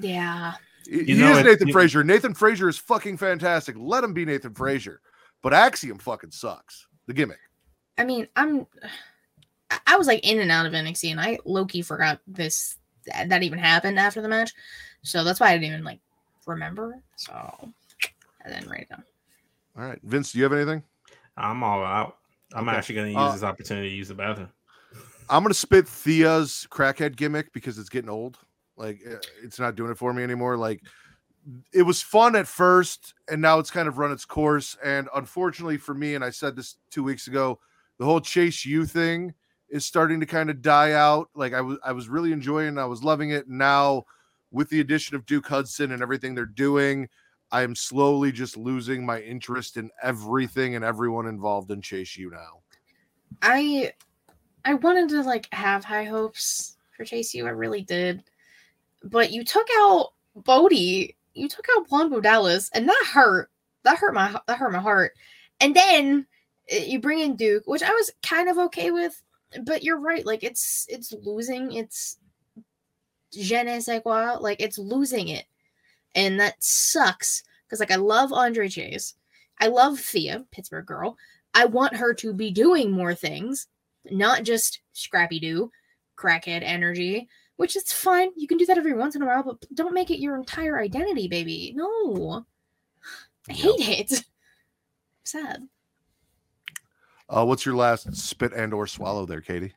Yeah. He You know, is it- Nathan you- Frazer. Nathan Frazer is fucking fantastic. Let him be Nathan Frazer. But Axiom fucking sucks. The gimmick. I mean, I'm. I- I was like in and out of NXT, and I Loki forgot this that that even happened after the match, so that's why I didn't even like remember. So I didn't write it down. All right, Vince, do you have anything? I'm all out. I'm Okay. actually going to use Uh, this opportunity to use the bathroom. I'm gonna spit Thea's crackhead gimmick because it's getting old. Like uh, it's not doing it for me anymore. Like it was fun at first, and now it's kind of run its course. And unfortunately for me, and I said this two weeks ago, the whole Chase U thing is starting to kind of die out. Like I was I was really enjoying, I was loving it. Now with the addition of Duke Hudson and everything they're doing, I am slowly just losing my interest in everything and everyone involved in Chase U now. I I wanted to like have high hopes for Chase U. I really did. But you took out Bodhi, you took out Blanco Dallas, and that hurt. That hurt my that hurt my heart. And then eh, you bring in Duke, which I was kind of okay with, but you're right. Like it's it's losing its je ne sais quoi. Like it's losing it, and that sucks because like I love Andre Chase, I love Thea, Pittsburgh girl. I want her to be doing more things, not just Scrappy Doo, crackhead energy, which is fine. You can do that every once in a while, but don't make it your entire identity, baby. No, I hate it. Sad. Uh, what's your last spit and or swallow there, Katie?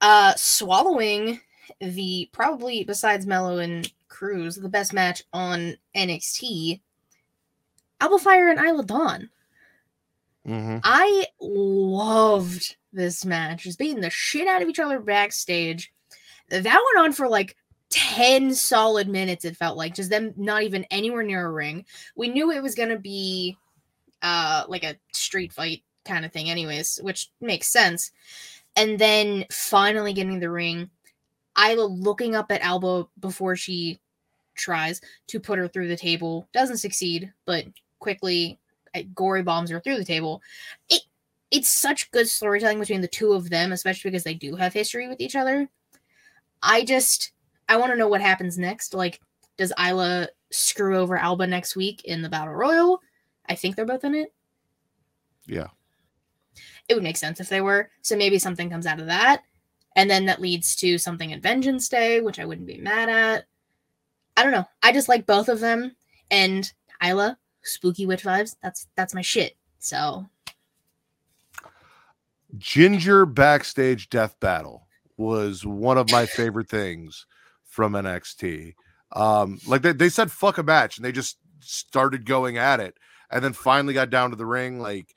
Uh, swallowing the probably besides Mello and Crews, the best match on NXT. Alba Fyre and Isla Dawn. Mm-hmm. I loved this match. Just beating the shit out of each other backstage. That went on for like 10 solid minutes, it felt like. Just them not even anywhere near a ring. We knew it was gonna be uh like a street fight kind of thing, anyways, which makes sense. And then finally getting the ring, Isla looking up at Alba before she tries to put her through the table. Doesn't succeed, but quickly gory bombs her through the table. It it's such good storytelling between the two of them, especially because they do have history with each other. I just I want to know what happens next. Like, does Isla screw over Alba next week in the Battle Royal? I think they're both in it. Yeah. It would make sense if they were. So maybe something comes out of that. And then that leads to something at Vengeance Day, which I wouldn't be mad at. I don't know. I just like both of them. And Isla, spooky witch vibes. That's that's my shit. So Ginger backstage death battle was one of my favorite things from NXT. Um, like they, they said fuck a match and they just started going at it and then finally got down to the ring. Like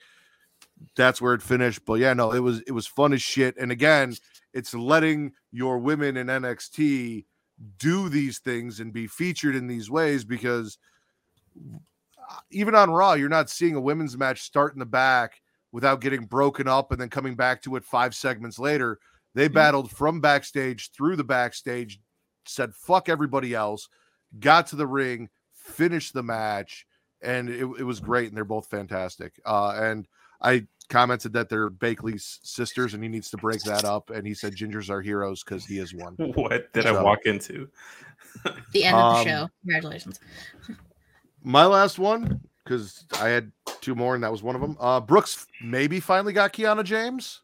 that's where it finished. But yeah, no, it was it was fun as shit. And again, it's letting your women in NXT do these things and be featured in these ways because uh, even on Raw, you're not seeing a women's match start in the back without getting broken up and then coming back to it five segments later. They Mm-hmm. battled from backstage through the backstage, said fuck everybody else, got to the ring, finished the match, and it, it was great. And they're both fantastic. Uh, and I commented that they're Bakley's sisters, and he needs to break that up. And he said Ginger's our heroes because he is one. What did I walk into? the end of the Um, show. Congratulations. My last one, because I had two more, and that was one of them. Uh, Brooks maybe finally got Kiana James.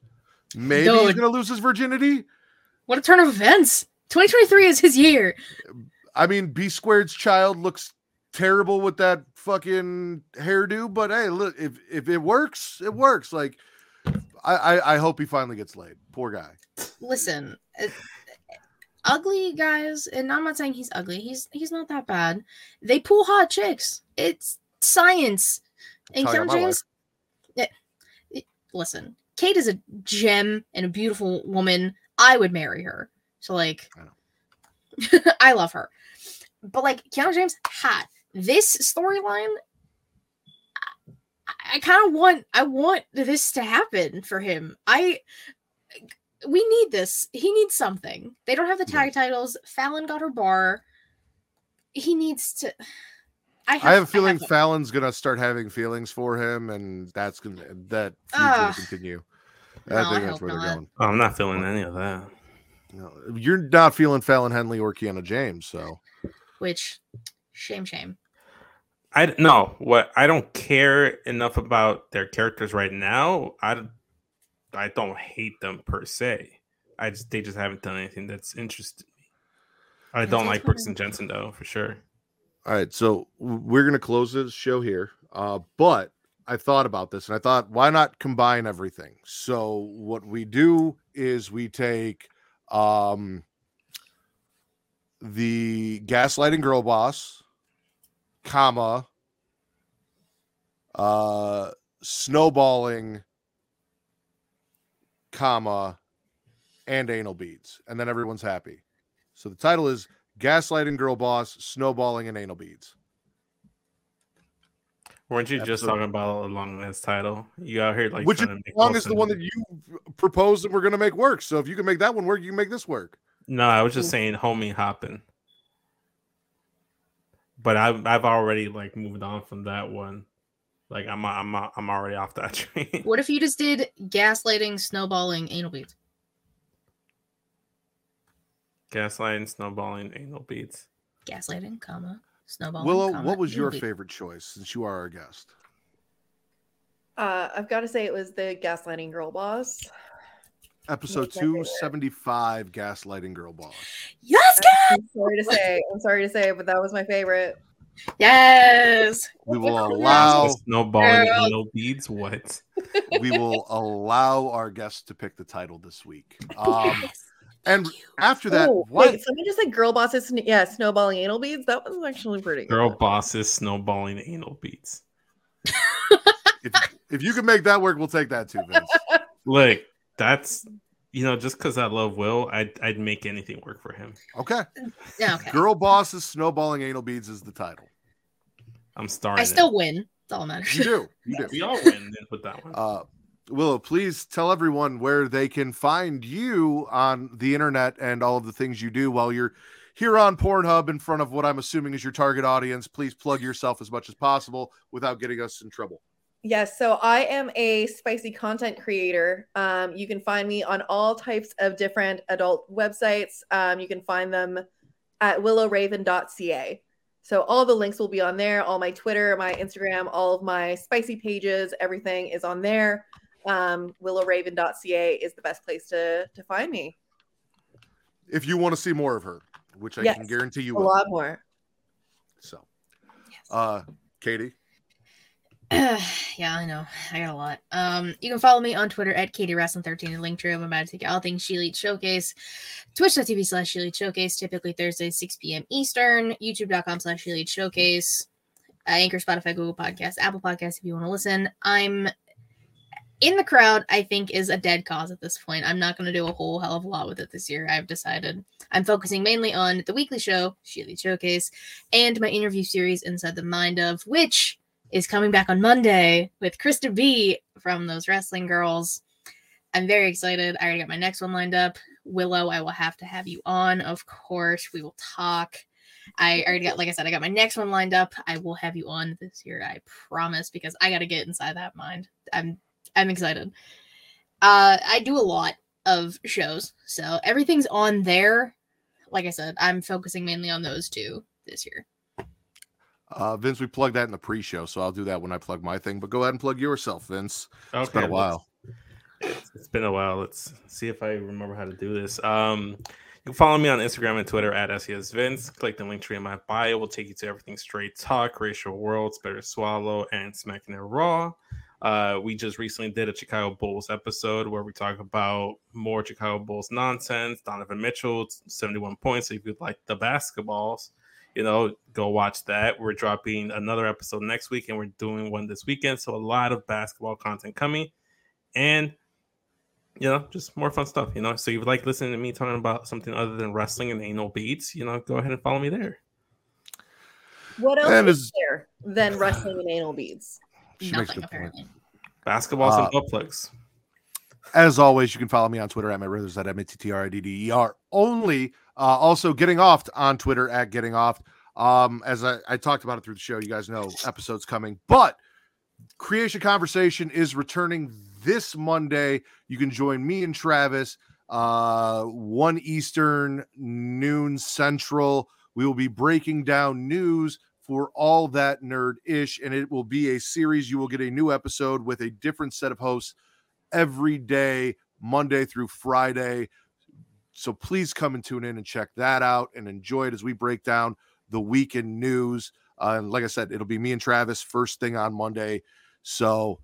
Maybe he's gonna lose his virginity. What a turn of events. 2023 is his year. I mean, B squared's child looks terrible with that fucking hairdo, but hey, look, if if it works, it works. Like, I I, I hope he finally gets laid. Poor guy. Listen, uh, ugly guys, and I'm not saying he's ugly. He's he's not that bad. They pull hot chicks. It's science. And Kim James, Eh, eh, listen, Kate is a gem and a beautiful woman. I would marry her. So like, I. I love her. But like Kiana James, hot. This storyline, I, I kind of want. I want this to happen for him. I. We need this. He needs something. They don't have the tag titles. Fallon got her bar. He needs to. I have, I have a feeling hope. Fallon's gonna start having feelings for him, and that's gonna that feud's Ugh. gonna continue. No, I I think that's where not. they're going. Oh, I'm not feeling any of that. No, you're not feeling Fallon Henley or Kiana James, so which shame, shame. I no, what I don't care enough about their characters right now. I I don't hate them per se. I just they just haven't done anything that's interested me. I don't like Brooks and Jensen though, for sure. All right, so we're gonna close this show here. Uh, but I thought about this and I thought, why not combine everything? So what we do is we take um the gaslighting girl boss, comma, uh snowballing, comma, and anal beads, and then everyone's happy. So the title is Gaslighting Girl Boss, Snowballing, and Anal Beads. Weren't you just talking about a long this title? You out here like Which is trying to make long more as the one that you proposed that we're going to make work. So if you can make that one work, you can make this work. No, I was just saying homie hopping. But I've I've already like moved on from that one. Like I'm I'm I'm already off that train. What if you just did gaslighting, snowballing, anal beads? Gaslighting, snowballing, anal beats. Gaslighting, comma, snowballing. Willow, comma, what was anal your beads. favorite choice since you are our guest? Uh, I've got to say it was the gaslighting girl boss. Episode 275 Gaslighting Girl Boss. Yes, I'm sorry to say, I'm sorry to say, but that was my favorite. yes. We will allow snowballing, Girl. anal beads. What? we will allow our guests to pick the title this week. Um, and after that, oh, what? wait, somebody just said girl bosses. Yeah, snowballing anal beads. That was actually pretty good. Girl bosses, snowballing, anal beads. if, if you can make that work, we'll take that too, Vince. Look, that's you know, just because I love Will, I'd I'd make anything work for him. Okay. Yeah, okay. Girl Bosses Snowballing Anal Beads is the title. I'm starting. I still win. That's all that matters. You do. You do. We all win with that one. Uh, Willow, please tell everyone where they can find you on the internet and all of the things you do while you're here on Pornhub in front of what I'm assuming is your target audience. Please plug yourself as much as possible without getting us in trouble. Yes, so I am a spicy content creator. Um, you can find me on all types of different adult websites. Um, you can find them at willowraven.ca. So all the links will be on there. All my Twitter, my Instagram, all of my spicy pages, everything is on there. Um, willowraven.ca is the best place to to find me. If you want to see more of her, which I Yes, can guarantee you A will. lot more. So, uh, Katie, yeah, I know. I got a lot. Um, you can follow me on Twitter at Katie Wrestling 13 and link tree. I'm about to take all things She Elite Showcase. Twitch.tv slash She Elite Showcase, typically Thursday, 6 p.m. Eastern. YouTube.com slash She Elite Showcase. Uh, Anchor, Spotify, Google Podcasts, Apple Podcasts if you want to listen. I'm in the crowd, I think, is a dead cause at this point. I'm not going to do a whole hell of a lot with it this year. I've decided I'm focusing mainly on the weekly show, She Elite Showcase, and my interview series, Inside the Mind of, which is coming back on Monday with Krista B from those wrestling girls. I'm very excited. I already got my next one lined up. Willow, I will have to have you on, of course. We will talk. I already got, like I said, I got my next one lined up. I will have you on this year, I promise, because I got to get inside that mind. I'm, I'm excited. Uh, I do a lot of shows, so everything's on there. Like I said, I'm focusing mainly on those two this year. uh, Vince, we plugged that in the pre-show, so I'll do that when I plug my thing. But go ahead and plug yourself, Vince. Okay, It's been a while. It's, it's been a while. Let's see if I remember how to do this. Um, you can follow me on Instagram and Twitter at SES Vince. Click the link tree in my bio. It will take you to everything straight talk, racial worlds, better swallow, and smacking it raw. Uh, we just recently did a Chicago Bulls episode where we talk about more Chicago Bulls nonsense. Donovan Mitchell, 71 points. So if you like the basketballs, you know, go watch that. We're dropping another episode next week and we're doing one this weekend. So a lot of basketball content coming. And you know, just more fun stuff, you know. So if you like listening to me talking about something other than wrestling and anal beats, you know, go ahead and follow me there. What else is is- there than wrestling and anal beads? She makes Nothing, good point. apparently. Basketballs Uh, and butt plugs. As always, you can follow me on Twitter at my brothers at M-A-T-T-R-I-D-D-E-R only. Uh, also, getting off on Twitter at getting off. Um, as I, I talked about it through the show, you guys know episodes coming, but Creation Conversation is returning this Monday. You can join me and Travis, uh, one Eastern, noon Central. We will be breaking down news for all that nerd ish, and it will be a series. You will get a new episode with a different set of hosts every day, Monday through Friday. So please come and tune in and check that out and enjoy it as we break down the weekend news. Uh, and like I said, it'll be me and Travis first thing on Monday. So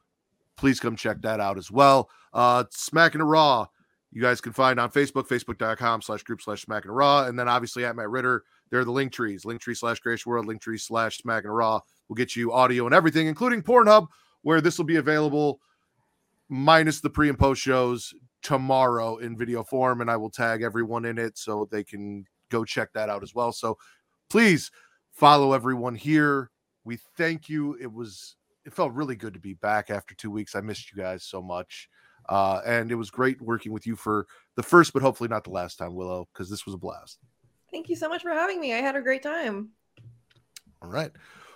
please come check that out as well. Uh, Smacking a Raw, you guys can find on Facebook, facebook.com slash group slash Smacking Raw. And then obviously at Matt Ridder, there are the link trees, link tree slash Grace World, link tree slash Smacking a Raw. We'll get you audio and everything, including Pornhub, where this will be available minus the pre and post shows tomorrow in video form, and I will tag everyone in it so they can go check that out as well. So please follow everyone here. We thank you. It was it felt really good to be back after two weeks. I missed you guys so much. Uh, and it was great working with you for the first, but hopefully not the last time, Willow, because this was a blast. Thank you so much for having me. I had a great time. All right.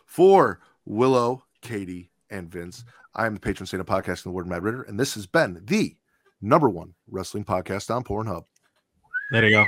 For Willow, Katie, and Vince, I am the patron saint of podcasting, the Word Mad Ritter, and this has been the number one wrestling podcast on Pornhub. There you go.